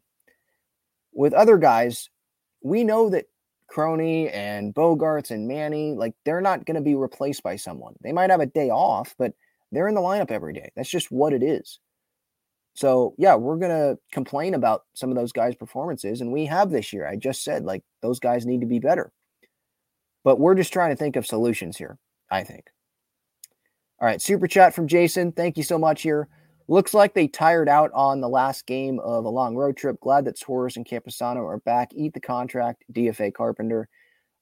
With other guys, we know that Crony and Bogaerts and Manny, like they're not going to be replaced by someone. They might have a day off, but they're in the lineup every day. That's just what it is. So, yeah, we're going to complain about some of those guys' performances, and we have this year. I just said, like, those guys need to be better. But we're just trying to think of solutions here, I think. All right, super chat from Jason. Thank you so much here. Looks like they tired out on the last game of a long road trip. Glad that Suarez and Campusano are back. Eat the contract, DFA Carpenter.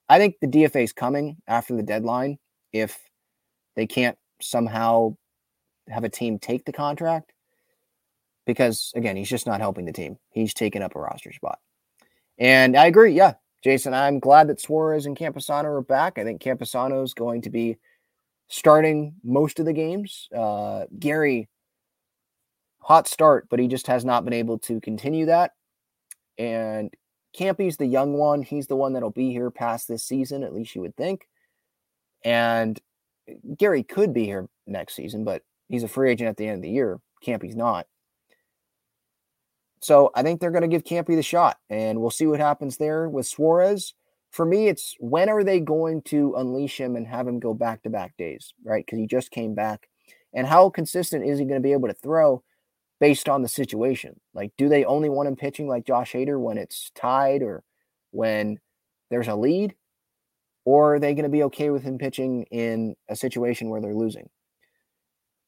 I think the DFA is coming after the deadline if they can't somehow have a team take the contract. Because again, he's just not helping the team. He's taking up a roster spot. And I agree. Yeah, Jason, I'm glad that Suarez and Campusano are back. I think Campusano is going to be starting most of the games. Uh, Gary, hot start, but he just has not been able to continue that. And Campy's the young one. He's the one that'll be here past this season, at least you would think. And Gary could be here next season, but he's a free agent at the end of the year. Campy's not. So I think they're going to give Campy the shot, and we'll see what happens there with Suarez. For me, it's when are they going to unleash him and have him go back to back days, right? Because he just came back. And how consistent is he going to be able to throw based on the situation? Like, do they only want him pitching like Josh Hader when it's tied or when there's a lead? Or are they going to be okay with him pitching in a situation where they're losing?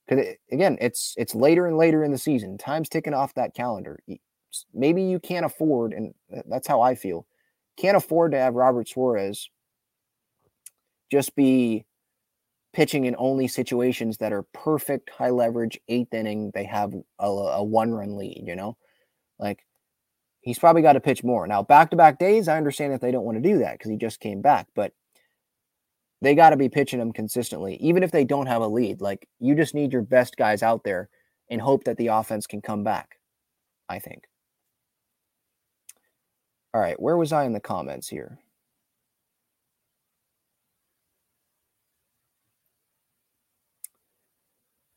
Because again, it's it's later and later in the season. Time's ticking off that calendar. Maybe you can't afford, and that's how I feel. Can't afford to have Robert Suarez just be pitching in only situations that are perfect, high leverage, eighth inning. They have a, a one run lead. You know, like he's probably got to pitch more now. Back to back days, I understand that they don't want to do that because he just came back, but they got to be pitching them consistently, even if they don't have a lead. Like you just need your best guys out there and hope that the offense can come back. I think. All right, where was I in the comments here?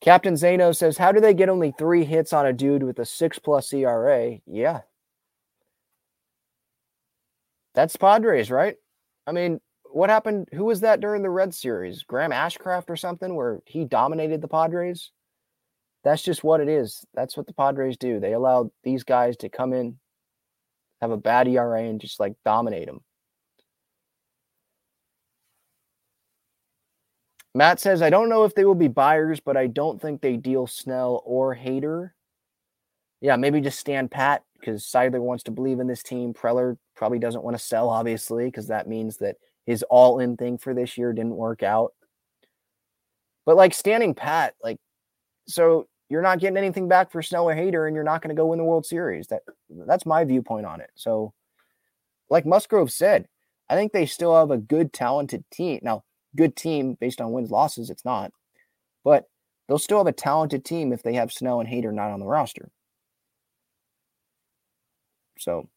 Captain Zeno says, How do they get only three hits on a dude with a six plus ERA? Yeah. That's Padres, right? I mean, what happened? Who was that during the Red Series? Graham Ashcraft or something where he dominated the Padres? That's just what it is. That's what the Padres do. They allow these guys to come in, have a bad ERA, and just like dominate them. Matt says, I don't know if they will be buyers, but I don't think they deal Snell or Hader. Yeah, maybe just stand pat because Seidler wants to believe in this team. Preller probably doesn't want to sell, obviously, because that means that his all in thing for this year didn't work out. But like standing pat, like, so you're not getting anything back for Snell or Hader, and you're not going to go win the World Series. That that's my viewpoint on it. So, like Musgrove said, I think they still have a good, talented team. Now, good team based on wins losses, it's not, but they'll still have a talented team if they have Snell and Hader not on the roster. So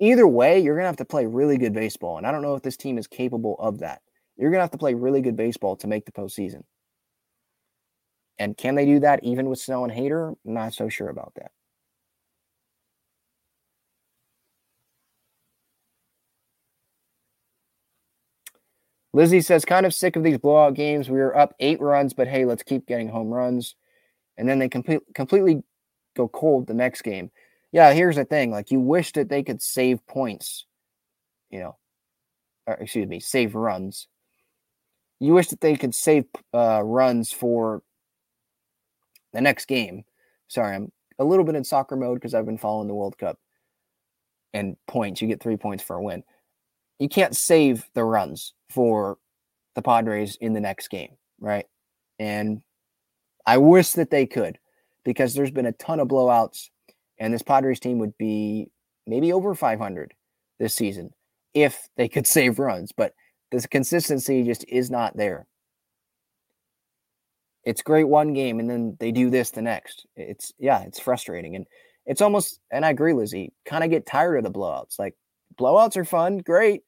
either way, you're to have to play really good baseball. And I don't know if this team is capable of that. You're to have to play really good baseball to make the postseason. And can they do that even with Snell and Hader? not so sure about that. Lizzie says, kind of sick of these blowout games. We were up eight runs, but hey, let's keep getting home runs. And then they complete, completely go cold the next game yeah, here's the thing. Like you wish that they could save points, you know, or excuse me, save runs. You wish that they could save uh, runs for the next game. Sorry, I'm a little bit in soccer mode because I've been following the World Cup. And points, you get three points for a win. You can't save the runs for the Padres in the next game, right? And I wish that they could because there's been a ton of blowouts, and this Padres team would be maybe over 500 this season if they could [LAUGHS] save runs. But this consistency just is not there. It's great one game, and then they do this the next. It's yeah, it's frustrating, and it's almost. And I agree, Lizzie. Kind of get tired of the blowouts. Like blowouts are fun, great,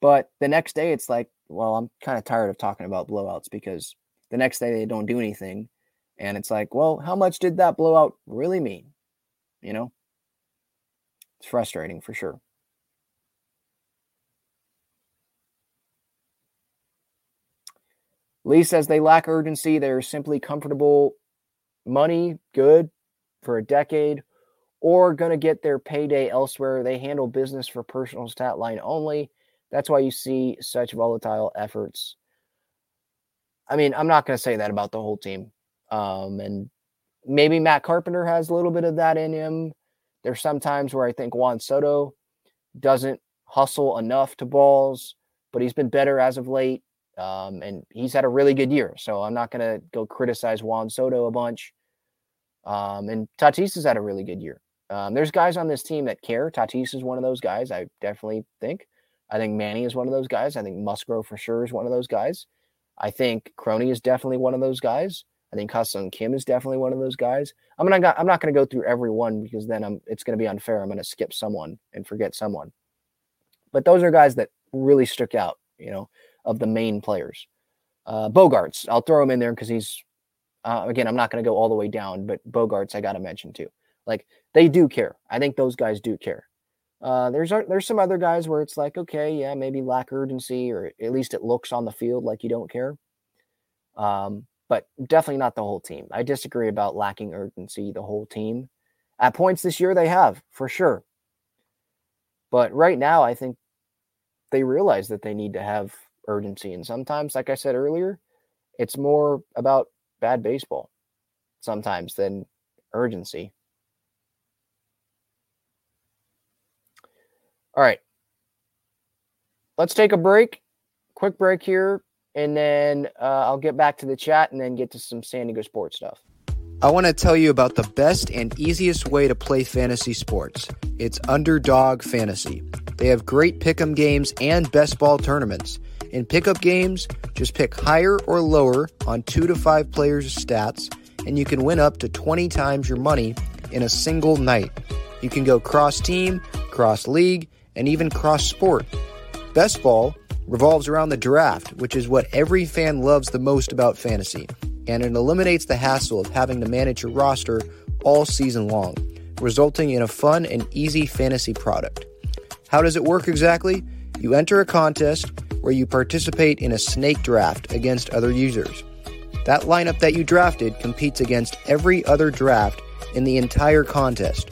but the next day it's like, well, I'm kind of tired of talking about blowouts because the next day they don't do anything, and it's like, well, how much did that blowout really mean? You know, it's frustrating for sure. Lee says they lack urgency. They're simply comfortable money, good for a decade, or going to get their payday elsewhere. They handle business for personal stat line only. That's why you see such volatile efforts. I mean, I'm not going to say that about the whole team. Um, and maybe Matt Carpenter has a little bit of that in him. There's some times where I think Juan Soto doesn't hustle enough to balls, but he's been better as of late. Um, and he's had a really good year. So I'm not going to go criticize Juan Soto a bunch. Um, and Tatis has had a really good year. Um, there's guys on this team that care. Tatis is one of those guys, I definitely think. I think Manny is one of those guys. I think Musgrove for sure is one of those guys. I think Crony is definitely one of those guys. I think Ha-Seong Kim is definitely one of those guys. I'm gonna I'm not gonna go through every one because then I'm it's gonna be unfair. I'm gonna skip someone and forget someone. But those are guys that really stuck out. You know, of the main players. Uh, Bogaerts, I'll throw him in there because he's uh, again. I'm not going to go all the way down, but Bogaerts I got to mention too. Like they do care. I think those guys do care. Uh, there's there's some other guys where it's like okay, yeah, maybe lack urgency, or at least it looks on the field like you don't care. Um, but definitely not the whole team. I disagree about lacking urgency. The whole team, at points this year, they have for sure. But right now, I think they realize that they need to have urgency. And sometimes, like I said earlier, it's more about bad baseball sometimes than urgency. All right. Let's take a break. Quick break here. And then uh, I'll get back to the chat and then get to some San Diego sports stuff. I want to tell you about the best and easiest way to play fantasy sports. It's Underdog Fantasy. They have great pick'em games and best ball tournaments. In pick'em games, just pick higher or lower on two to five players' stats, and you can win up to 20 times your money in a single night. You can go cross team, cross league, and even cross sport. Best ball revolves around the draft, which is what every fan loves the most about fantasy, and it eliminates the hassle of having to manage your roster all season long, resulting in a fun and easy fantasy product. How does it work exactly? You enter a contest where you participate in a snake draft against other users. That lineup that you drafted competes against every other draft in the entire contest.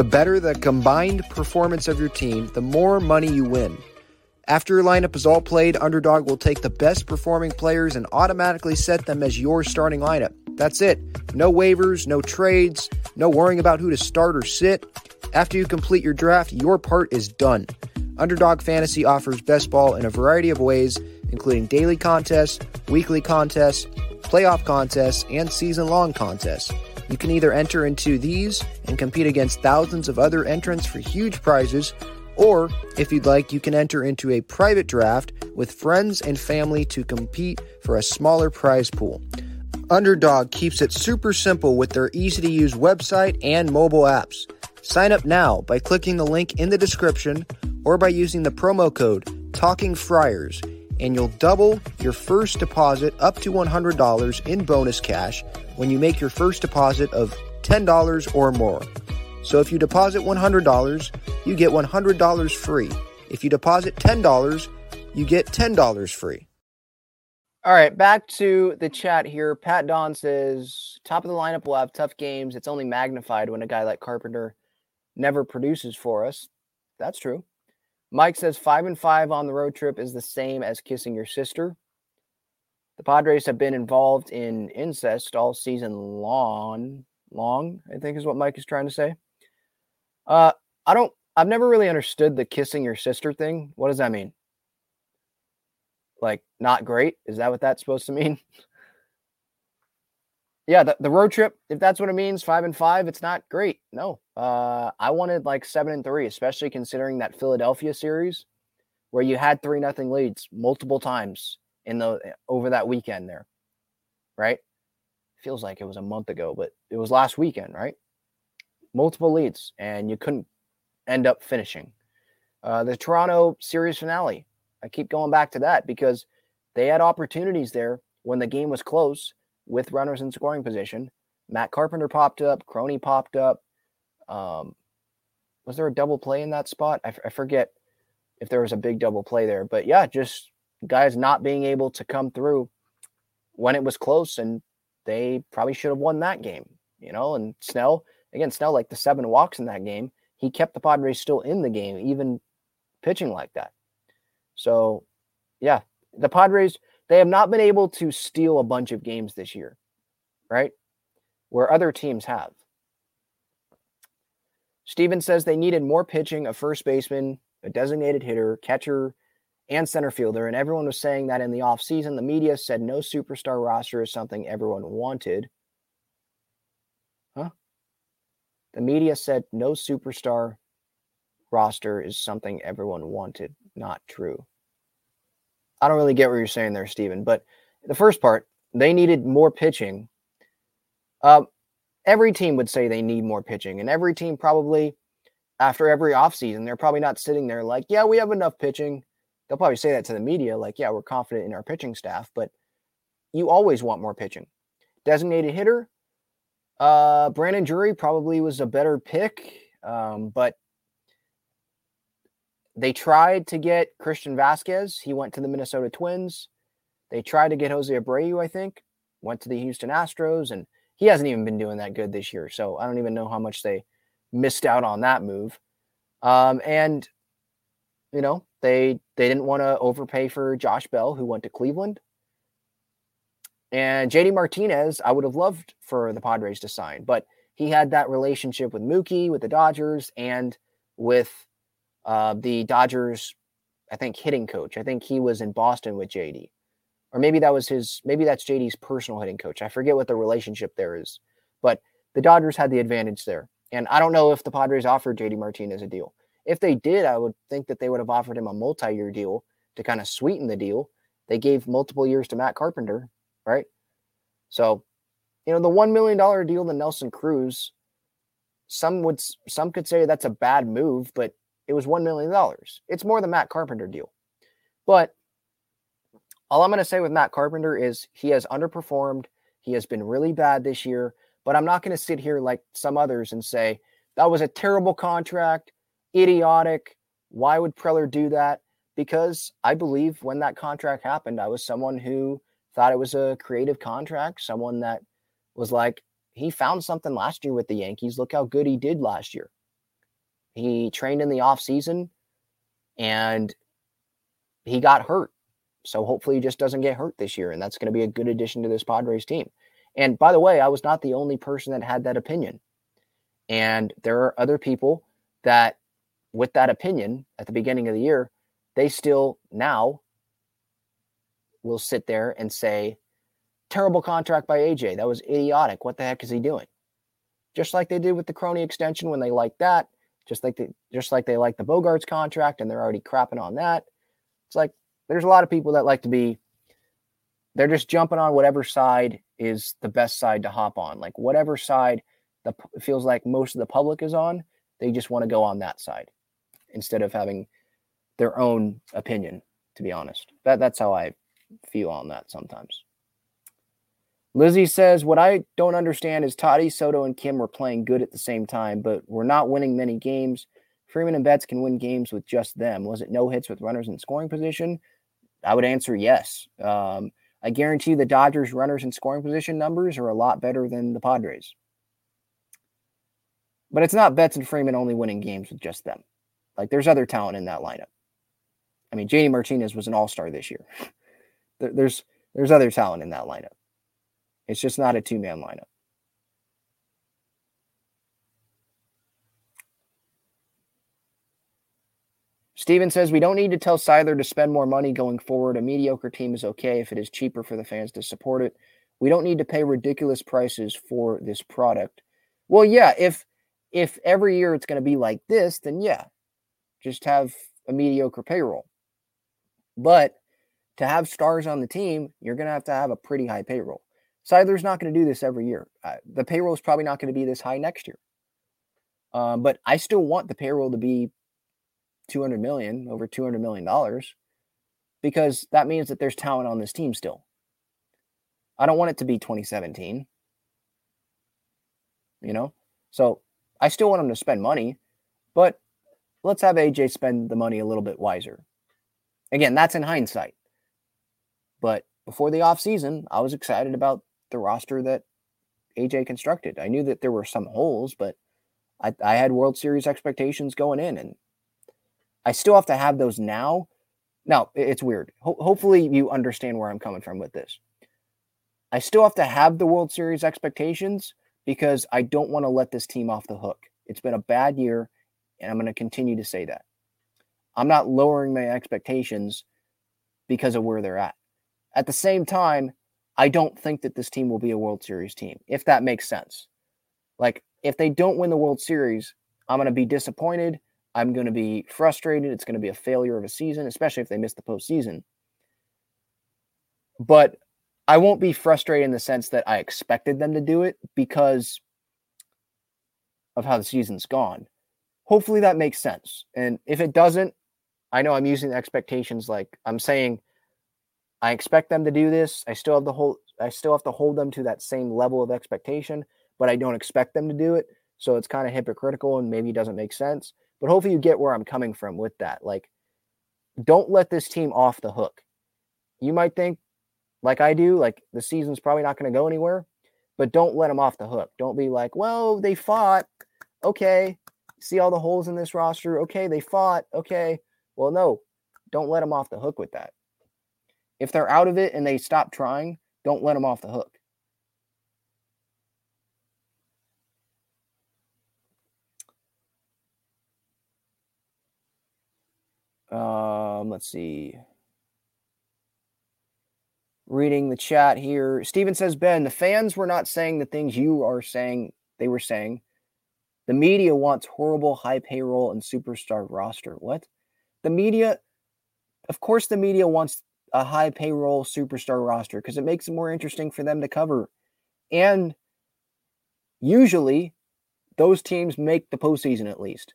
The better the combined performance of your team, the more money you win. After your lineup is all played, Underdog will take the best performing players and automatically set them as your starting lineup. That's it. No waivers, no trades, no worrying about who to start or sit. After you complete your draft, your part is done. Underdog Fantasy offers best ball in a variety of ways, including daily contests, weekly contests, playoff contests, and season long contests. You can either enter into these and compete against thousands of other entrants for huge prizes, or if you'd like, you can enter into a private draft with friends and family to compete for a smaller prize pool. Underdog keeps it super simple with their easy to use website and mobile apps. Sign up now by clicking the link in the description or by using the promo code Talking Friars, and you'll double your first deposit up to $100 in bonus cash when you make your first deposit of $10 or more. So if you deposit $100, you get $100 free. If you deposit $10, you get $10 free. All right, back to the chat here. Pat Don says, top of the lineup will have tough games. It's only magnified when a guy like Carpenter never produces for us. That's true. Mike says five and five on the road trip is the same as kissing your sister. The Padres have been involved in incest all season long. Long, I think is what Mike is trying to say. Uh, I don't. I've never really understood the kissing your sister thing. What does that mean? Like, not great? Is that what that's supposed to mean? [LAUGHS] yeah, the, the road trip, if that's what it means, five and five, it's not great. No. Uh, I wanted like seven and three, especially considering that Philadelphia series where you had three nothing leads multiple times in the over that weekend there. Right? Feels like it was a month ago, but it was last weekend, right? Multiple leads, and you couldn't end up finishing. Uh, the Toronto series finale. I keep going back to that because they had opportunities there when the game was close with runners in scoring position. Matt Carpenter popped up, Crony popped up. Um, was there a double play in that spot? I, f- I forget if there was a big double play there, but yeah, just guys not being able to come through when it was close, and they probably should have won that game, you know. And Snell, again, Snell, like the seven walks in that game, he kept the Padres still in the game, even pitching like that. So, yeah, the Padres, they have not been able to steal a bunch of games this year, right? Where other teams have. Steven says they needed more pitching, a first baseman, a designated hitter, catcher, and center fielder. And everyone was saying that in the offseason. The media said no superstar roster is something everyone wanted. Huh? The media said no superstar roster is something everyone wanted. Not true. I don't really get what you're saying there, Stephen. But the first part, they needed more pitching. Uh, every team would say they need more pitching, and every team probably after every offseason, they're probably not sitting there like, yeah, we have enough pitching. They'll probably say that to the media, like, yeah, we're confident in our pitching staff, but you always want more pitching. Designated hitter, uh, Brandon Drury probably was a better pick, um, but they tried to get Christian Vázquez. He went to the Minnesota Twins. They tried to get Jose Abreu, I think, went to the Houston Astros, and he hasn't even been doing that good this year. So I don't even know how much they missed out on that move. Um, and you know, they they didn't want to overpay for Josh Bell, who went to Cleveland. And JD Martinez, I would have loved for the Padres to sign, but he had that relationship with Mookie, with the Dodgers, and with uh, the Dodgers, I think, hitting coach. I think he was in Boston with JD. Or maybe that was his, maybe that's JD's personal hitting coach. I forget what the relationship there is. But the Dodgers had the advantage there. And I don't know if the Padres offered JD Martinez a deal. If they did, I would think that they would have offered him a multi year deal to kind of sweeten the deal. They gave multiple years to Matt Carpenter, right? So, you know, the $1 million deal to Nelson Cruz, some would, some could say that's a bad move, but it was $1 million. It's more than Matt Carpenter deal. But all I'm going to say with Matt Carpenter is he has underperformed. He has been really bad this year. But I'm not going to sit here like some others and say that was a terrible contract, idiotic. Why would Preller do that? Because I believe when that contract happened, I was someone who thought it was a creative contract, someone that was like, he found something last year with the Yankees. Look how good he did last year. He trained in the offseason and he got hurt. So hopefully he just doesn't get hurt this year. And that's going to be a good addition to this Padres team. And by the way, I was not the only person that had that opinion. And there are other people that, with that opinion at the beginning of the year, they still now will sit there and say, terrible contract by AJ. That was idiotic. What the heck is he doing? Just like they did with the Crony extension when they liked that, just like the just like they like the Bogaerts contract and they're already crapping on that. It's like there's a lot of people that like to be they're just jumping on whatever side is the best side to hop on. Like whatever side the feels like most of the public is on, they just want to go on that side instead of having their own opinion. To be honest, that that's how I feel on that sometimes. Lizzie says, What I don't understand is Toddy, Soto, and Kim were playing good at the same time, but we're not winning many games. Freeman and Betts can win games with just them. Was it no hits with runners in scoring position? I would answer yes. Um, I guarantee the Dodgers runners in scoring position numbers are a lot better than the Padres. But it's not Betts and Freeman only winning games with just them. Like there's other talent in that lineup. I mean, JD Martinez was an all-star this year. [LAUGHS] there's there's other talent in that lineup. It's just not a two-man lineup. Steven says we don't need to tell Seidler to spend more money going forward. A mediocre team is okay if it is cheaper for the fans to support it. We don't need to pay ridiculous prices for this product. Well, yeah, if if every year it's going to be like this, then yeah, just have a mediocre payroll. But to have stars on the team, you're going to have to have a pretty high payroll. Seidler's not going to do this every year. Uh, the payroll is probably not going to be this high next year. Um, but I still want the payroll to be 200 million, over 200 million dollars, because that means that there's talent on this team still. I don't want it to be 2017. You know? So I still want them to spend money, but let's have AJ spend the money a little bit wiser. Again, that's in hindsight. But before the offseason, I was excited about the roster that AJ constructed. I knew that there were some holes, but I, I had World Series expectations going in, and I still have to have those now. Now, it's weird. Ho- hopefully, you understand where I'm coming from with this. I still have to have the World Series expectations because I don't want to let this team off the hook. It's been a bad year, and I'm going to continue to say that. I'm not lowering my expectations because of where they're at. At the same time, I don't think that this team will be a World Series team, if that makes sense. Like, if they don't win the World Series, I'm going to be disappointed. I'm going to be frustrated. It's going to be a failure of a season, especially if they miss the postseason. But I won't be frustrated in the sense that I expected them to do it because of how the season's gone. Hopefully that makes sense. And if it doesn't, I know I'm using expectations like I'm saying I expect them to do this. I still have the whole I still have to hold them to that same level of expectation, but I don't expect them to do it. So it's kind of hypocritical and maybe doesn't make sense. But hopefully you get where I'm coming from with that. Like don't let this team off the hook. You might think like I do, like the season's probably not going to go anywhere, but don't let them off the hook. Don't be like, well, they fought. Okay. See all the holes in this roster. Okay. They fought. Okay. Well, no, don't let them off the hook with that. If they're out of it and they stop trying, don't let them off the hook. Um, let's see reading the chat here. Steven says, Ben, the fans were not saying the things you are saying they were saying. The media wants horrible high payroll and superstar roster. What? The media, of course, the media wants a high payroll superstar roster because it makes it more interesting for them to cover. And usually those teams make the postseason at least,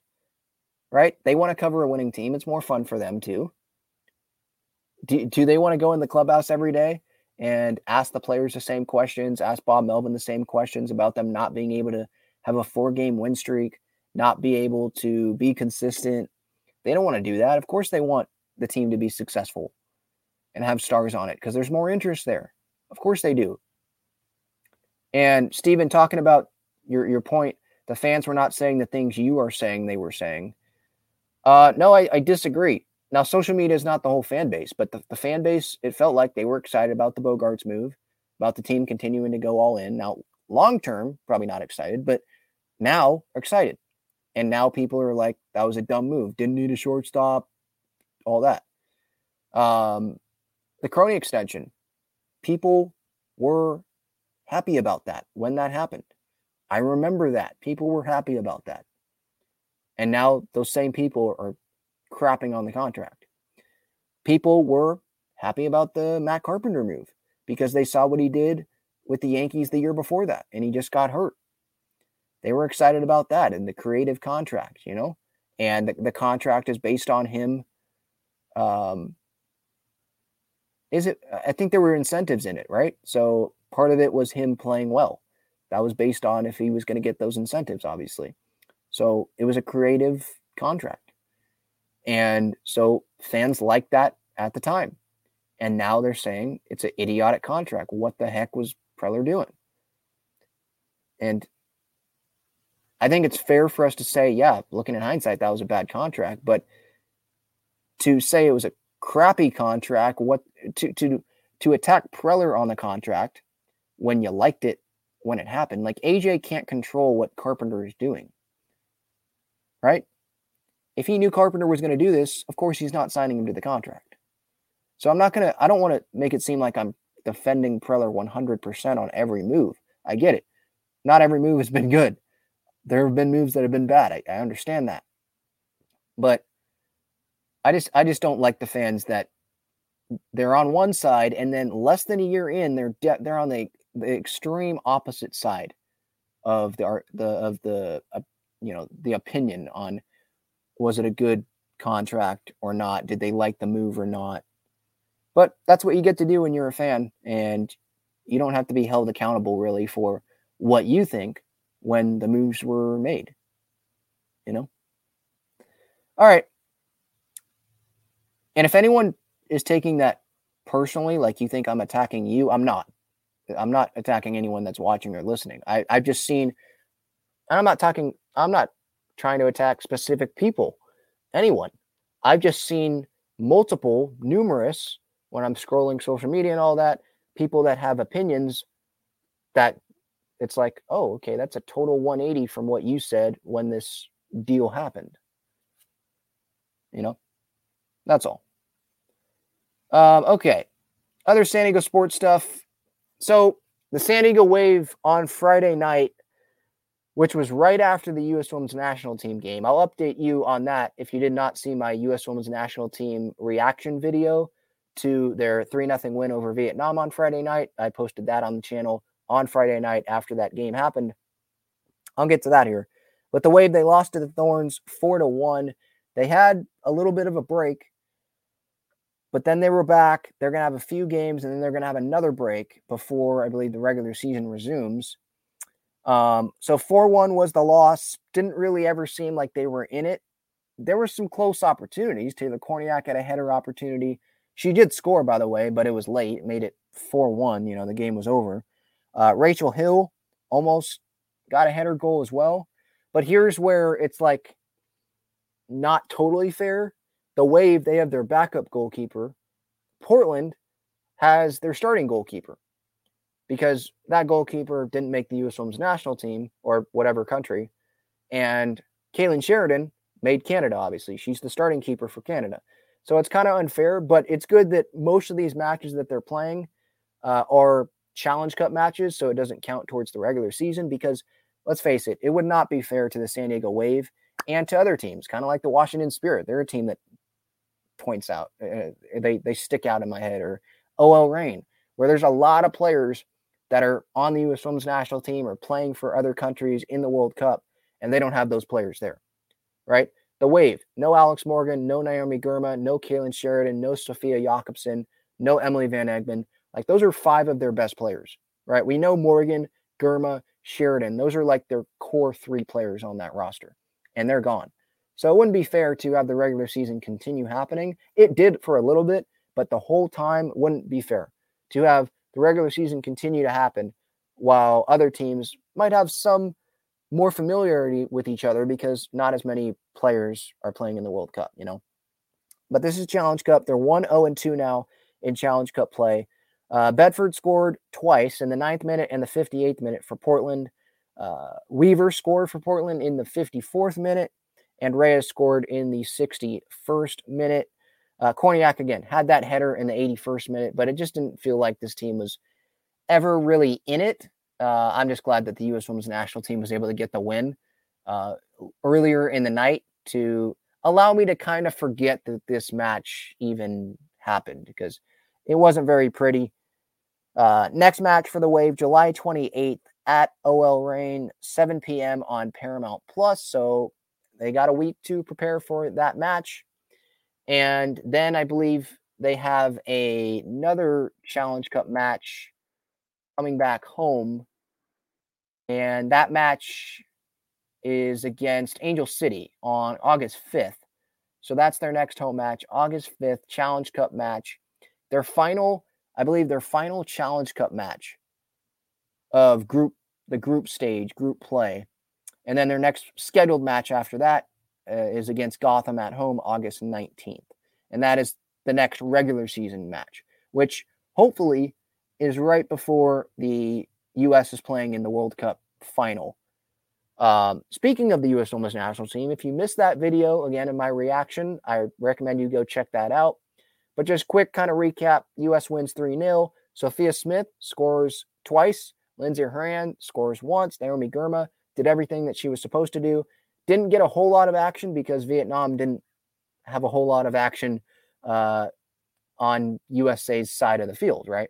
right? They want to cover a winning team. It's more fun for them too. Do, do they want to go in the clubhouse every day and ask the players the same questions, ask Bob Melvin the same questions about them not being able to have a four game win streak, not be able to be consistent. They don't want to do that. Of course, they want the team to be successful and have stars on it because there's more interest there. Of course, they do. And Stephen, talking about your, your point, the fans were not saying the things you are saying they were saying. Uh, no, I, I disagree. Now, social media is not the whole fan base, but the, the fan base, it felt like they were excited about the Bogaerts move, about the team continuing to go all in. Now, long term, probably not excited, but now excited. And now people are like, that was a dumb move. Didn't need a shortstop, all that. Um, the Crony extension, people were happy about that when that happened. I remember that. People were happy about that. And now those same people are crapping on the contract. People were happy about the Matt Carpenter move because they saw what he did with the Yankees the year before that and he just got hurt. They were excited about that and the creative contract, you know, and the, the contract is based on him. Um, is it? I think there were incentives in it, right? So part of it was him playing well. That was based on if he was going to get those incentives, obviously. So it was a creative contract. And so fans liked that at the time. And now they're saying it's an idiotic contract. What the heck was Preller doing? And I think it's fair for us to say, yeah, looking in hindsight, that was a bad contract. But to say it was a crappy contract, what to to to attack Preller on the contract when you liked it when it happened, like AJ can't control what Carpenter is doing. Right? if he knew Carpenter was going to do this, of course he's not signing him to the contract. So I'm not going to, I don't want to make it seem like I'm defending Preller 100% on every move. I get it. Not every move has been good. There have been moves that have been bad. I, I understand that. But I just I just don't like the fans that they're on one side and then less than a year in they're de- they're on the, the extreme opposite side of the the of the uh, you know the opinion on was it a good contract or not? Did they like the move or not? But that's what you get to do when you're a fan and you don't have to be held accountable really for what you think when the moves were made you know? All right and if anyone is taking that personally, like you think I'm attacking you, I'm not. I'm not attacking anyone that's watching or listening. I, I've just seen, and I'm not talking, I'm not trying to attack specific people, anyone. I've just seen multiple, numerous, when I'm scrolling social media and all that, people that have opinions that it's like, oh, okay, that's a total 180 from what you said when this deal happened. You know, that's all. Um, okay. Other San Diego sports stuff. So the San Diego Wave on Friday night, which was right after the U.S. Women's National Team game. I'll update you on that if you did not see my U.S. Women's National Team reaction video to their 3 0 win over Vietnam on Friday night. I posted that on the channel on Friday night after that game happened. I'll get to that here. But the Wave, they lost to the Thorns 4 to 1. They had a little bit of a break but then they were back. They're going to have a few games and then they're going to have another break before I believe the regular season resumes. Um, so 4 1 was the loss. Didn't really ever seem like they were in it. There were some close opportunities. Taylor Kornieck had a header opportunity. She did score, by the way, but it was late. Made it 4 1. You know, the game was over. Uh, Rachel Hill almost got a header goal as well. But here's where it's like not totally fair the Wave, they have their backup goalkeeper. Portland has their starting goalkeeper because that goalkeeper didn't make the U.S. Women's national team or whatever country. And Kailen Sheridan made Canada, obviously. She's the starting keeper for Canada. So it's kind of unfair, but it's good that most of these matches that they're playing uh, are Challenge Cup matches. So it doesn't count towards the regular season because let's face it, it would not be fair to the San Diego Wave and to other teams, kind of like the Washington Spirit. They're a team that points out. Uh, they they stick out in my head. Or OL Reign, where there's a lot of players that are on the U.S. Women's National Team or playing for other countries in the World Cup, and they don't have those players there, right? The Wave, no Alex Morgan, no Naomi Girma, no Kailen Sheridan, no Sofia Jakobsson, no Emily Van Egmond. Like those are five of their best players, right? We know Morgan, Girma, Sheridan. Those are like their core three players on that roster, and they're gone. So it wouldn't be fair to have the regular season continue happening. It did for a little bit, but the whole time wouldn't be fair to have the regular season continue to happen while other teams might have some more familiarity with each other because not as many players are playing in the World Cup, you know. But this is Challenge Cup. They're 1 0 and 2 now in Challenge Cup play. Uh, Betfort scored twice in the ninth minute and the 58th minute for Portland. Uh, Weaver scored for Portland in the 54th minute and Reyes scored in the 61st minute. Uh, Kornieck again had that header in the 81st minute, but it just didn't feel like this team was ever really in it. Uh, I'm just glad that the U.S. Women's National Team was able to get the win uh, earlier in the night to allow me to kind of forget that this match even happened because it wasn't very pretty. Uh, next match for the Wave, July 28th at OL Reign, 7 p.m. on Paramount Plus. So they got a week to prepare for that match. And then I believe they have a, another Challenge Cup match coming back home. And that match is against Angel City on August 5th. So that's their next home match, August 5th, Challenge Cup match. Their final, I believe, their final Challenge Cup match of group the group stage, group play and then their next scheduled match after that uh, is against Gotham at home August 19th. And that is the next regular season match, which hopefully is right before the U.S. is playing in the World Cup final. Um, speaking of the U.S. Women's National Team, if you missed that video again in my reaction, I recommend you go check that out. But just quick kind of recap U.S. wins 3 0. Sophia Smith scores twice. Lindsey Horan scores once. Naomi Girma did everything that she was supposed to do. Didn't get a whole lot of action because Vietnam didn't have a whole lot of action uh, on USA's side of the field, right?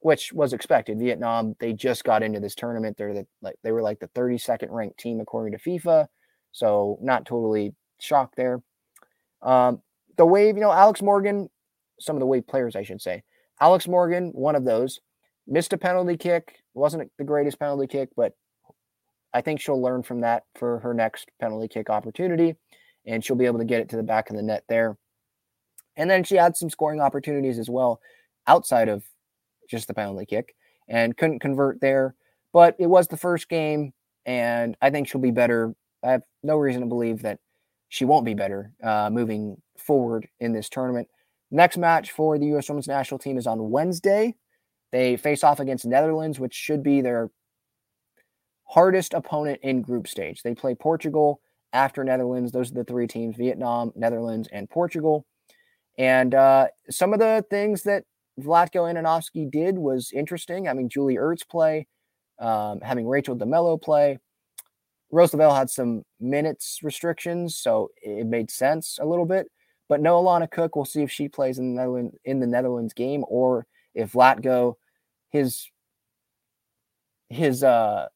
Which was expected. Vietnam, they just got into this tournament. They're the, like they were like the 32nd ranked team according to FIFA, so not totally shocked there. Um, the wave, you know, Alex Morgan, some of the wave players, I should say. Alex Morgan, one of those, missed a penalty kick. wasn't the greatest penalty kick, but I think she'll learn from that for her next penalty kick opportunity, and she'll be able to get it to the back of the net there. And then she had some scoring opportunities as well outside of just the penalty kick and couldn't convert there. But it was the first game, and I think she'll be better. I have no reason to believe that she won't be better uh, moving forward in this tournament. Next match for the U.S. Women's National Team is on Wednesday. They face off against Netherlands, which should be their hardest opponent in group stage. They play Portugal after Netherlands. Those are the three teams Vietnam, Netherlands, and Portugal. And uh, some of the things that Vlatko Andonovski did was interesting. I mean, Julie Ertz play, um, having Rachel DeMelo play. Rose Lavelle had some minutes restrictions, so it made sense a little bit. But no Alana Cook. We'll see if she plays in the Netherlands, in the Netherlands game or if Vlatko, his his uh,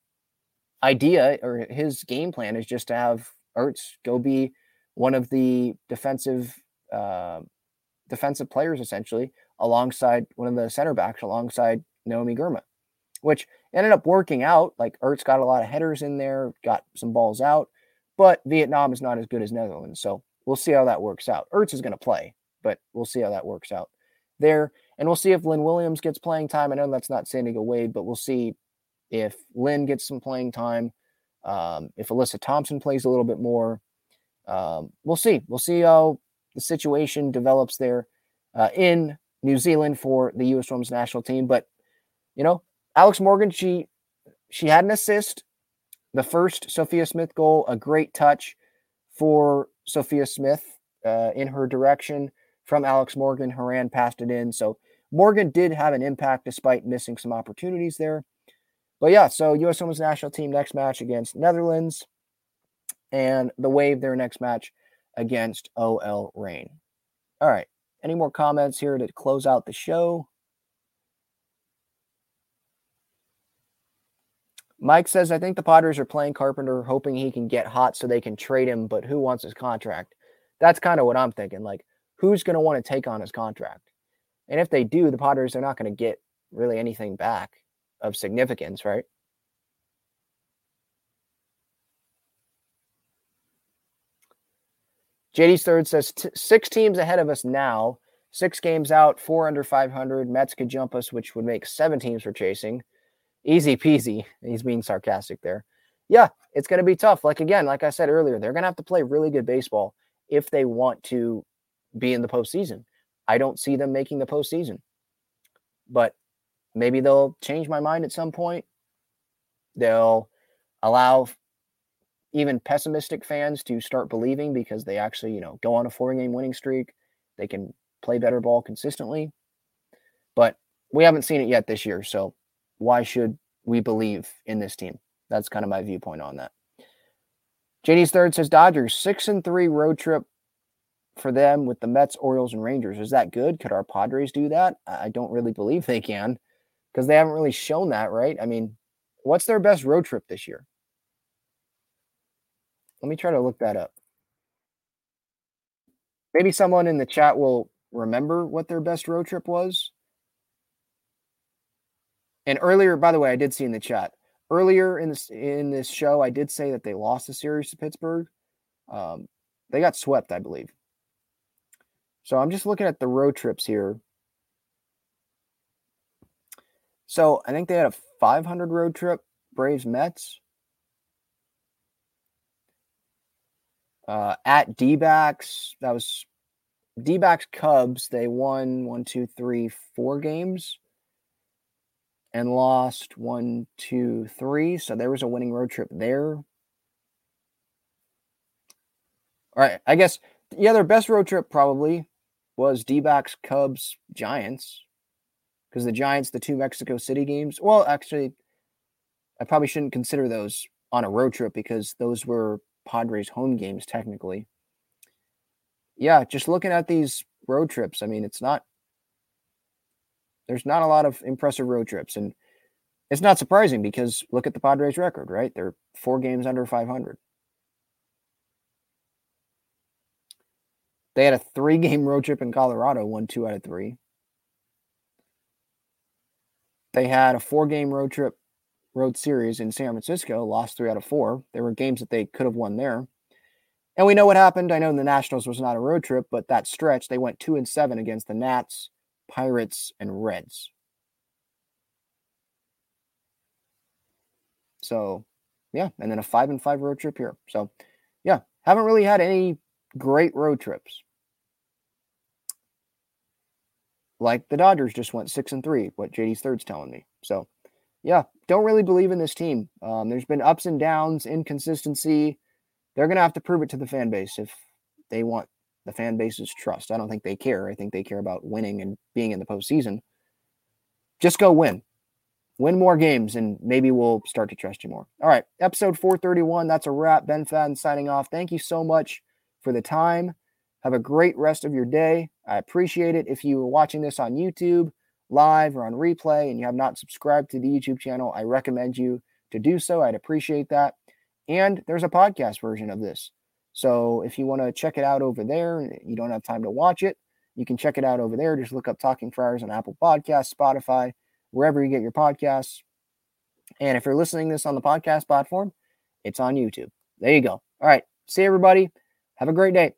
idea or his game plan is just to have Ertz go be one of the defensive uh, defensive players essentially alongside one of the center backs alongside Naomi Girma, which ended up working out. Like Ertz got a lot of headers in there, got some balls out, but Vietnam is not as good as Netherlands. So we'll see how that works out. Ertz is going to play, but we'll see how that works out there. And we'll see if Lynn Williams gets playing time. I know that's not San Diego Wave, but we'll see if Lynn gets some playing time. Um, if Alyssa Thompson plays a little bit more, um, we'll see. We'll see how the situation develops there uh, in New Zealand for the U.S. Women's National Team. But you know, Alex Morgan, she she had an assist, the first Sophia Smith goal, a great touch for Sophia Smith uh, in her direction from Alex Morgan. Horan passed it in. So Morgan did have an impact despite missing some opportunities there. But yeah, so U.S. Women's National Team next match against Netherlands, and the Wave their next match against OL Reign. All right. Any more comments here to close out the show? Mike says, I think the Padres are playing Carpenter, hoping he can get hot so they can trade him, but who wants his contract? That's kind of what I'm thinking. Like, who's going to want to take on his contract? And if they do, the Padres are not going to get really anything back of significance, right? JD's third says six teams ahead of us now, six games out, four under 500. Mets could jump us, which would make seven teams for chasing. Easy peasy. He's being sarcastic there. Yeah, it's going to be tough. Like, again, like I said earlier, they're going to have to play really good baseball if they want to be in the postseason. I don't see them making the postseason, but maybe they'll change my mind at some point. They'll allow even pessimistic fans to start believing because they actually, you know, go on a four game winning streak. They can play better ball consistently. But we haven't seen it yet this year. So why should we believe in this team? That's kind of my viewpoint on that. JD's third says Dodgers six and three road trip for them with the Mets, Orioles, and Rangers. Is that good? Could our Padres do that? I don't really believe they can because they haven't really shown that, right? I mean, what's their best road trip this year? Let me try to look that up. Maybe someone in the chat will remember what their best road trip was. And earlier, by the way, I did see in the chat earlier in this in this show, I did say that they lost the series to Pittsburgh. Um, they got swept, I believe. So I'm just looking at the road trips here. So I think they had a 500 road trip, Braves Mets. Uh, at D backs, that was D backs Cubs. They won one, two, three, four games and lost one, two, three. So there was a winning road trip there. All right. I guess, yeah, their best road trip probably was D backs, Cubs, Giants because the Giants, the two Mexico City games, well, actually, I probably shouldn't consider those on a road trip because those were Padres home games technically. Yeah, just looking at these road trips, I mean, it's not there's not a lot of impressive road trips and it's not surprising because look at the Padres record, right? They're 4 games under 500. They had a 3-game road trip in Colorado, won 2 out of 3. They had a 4-game road trip road series in San Francisco, lost three out of four. There were games that they could have won there. And we know what happened. I know the Nationals was not a road trip, but that stretch, they went two and seven against the Nats, Pirates, and Reds. So, yeah, and then a five and five road trip here. So, yeah, haven't really had any great road trips. Like the Dodgers just went six and three, what JD's third's telling me. So, yeah, don't really believe in this team. Um, there's been ups and downs, inconsistency. They're going to have to prove it to the fan base if they want the fan base's trust. I don't think they care. I think they care about winning and being in the postseason. Just go win. Win more games, and maybe we'll start to trust you more. All right, episode 431. That's a wrap. Ben Fadden signing off. Thank you so much for the time. Have a great rest of your day. I appreciate it. If you are watching this on YouTube, live or on replay and you have not subscribed to the YouTube channel, I recommend you to do so. I'd appreciate that. And there's a podcast version of this. So if you want to check it out over there, you don't have time to watch it, you can check it out over there. Just look up Talking Friars on Apple Podcasts, Spotify, wherever you get your podcasts. And if you're listening this on the podcast platform, it's on YouTube. There you go. All right. See everybody. Have a great day.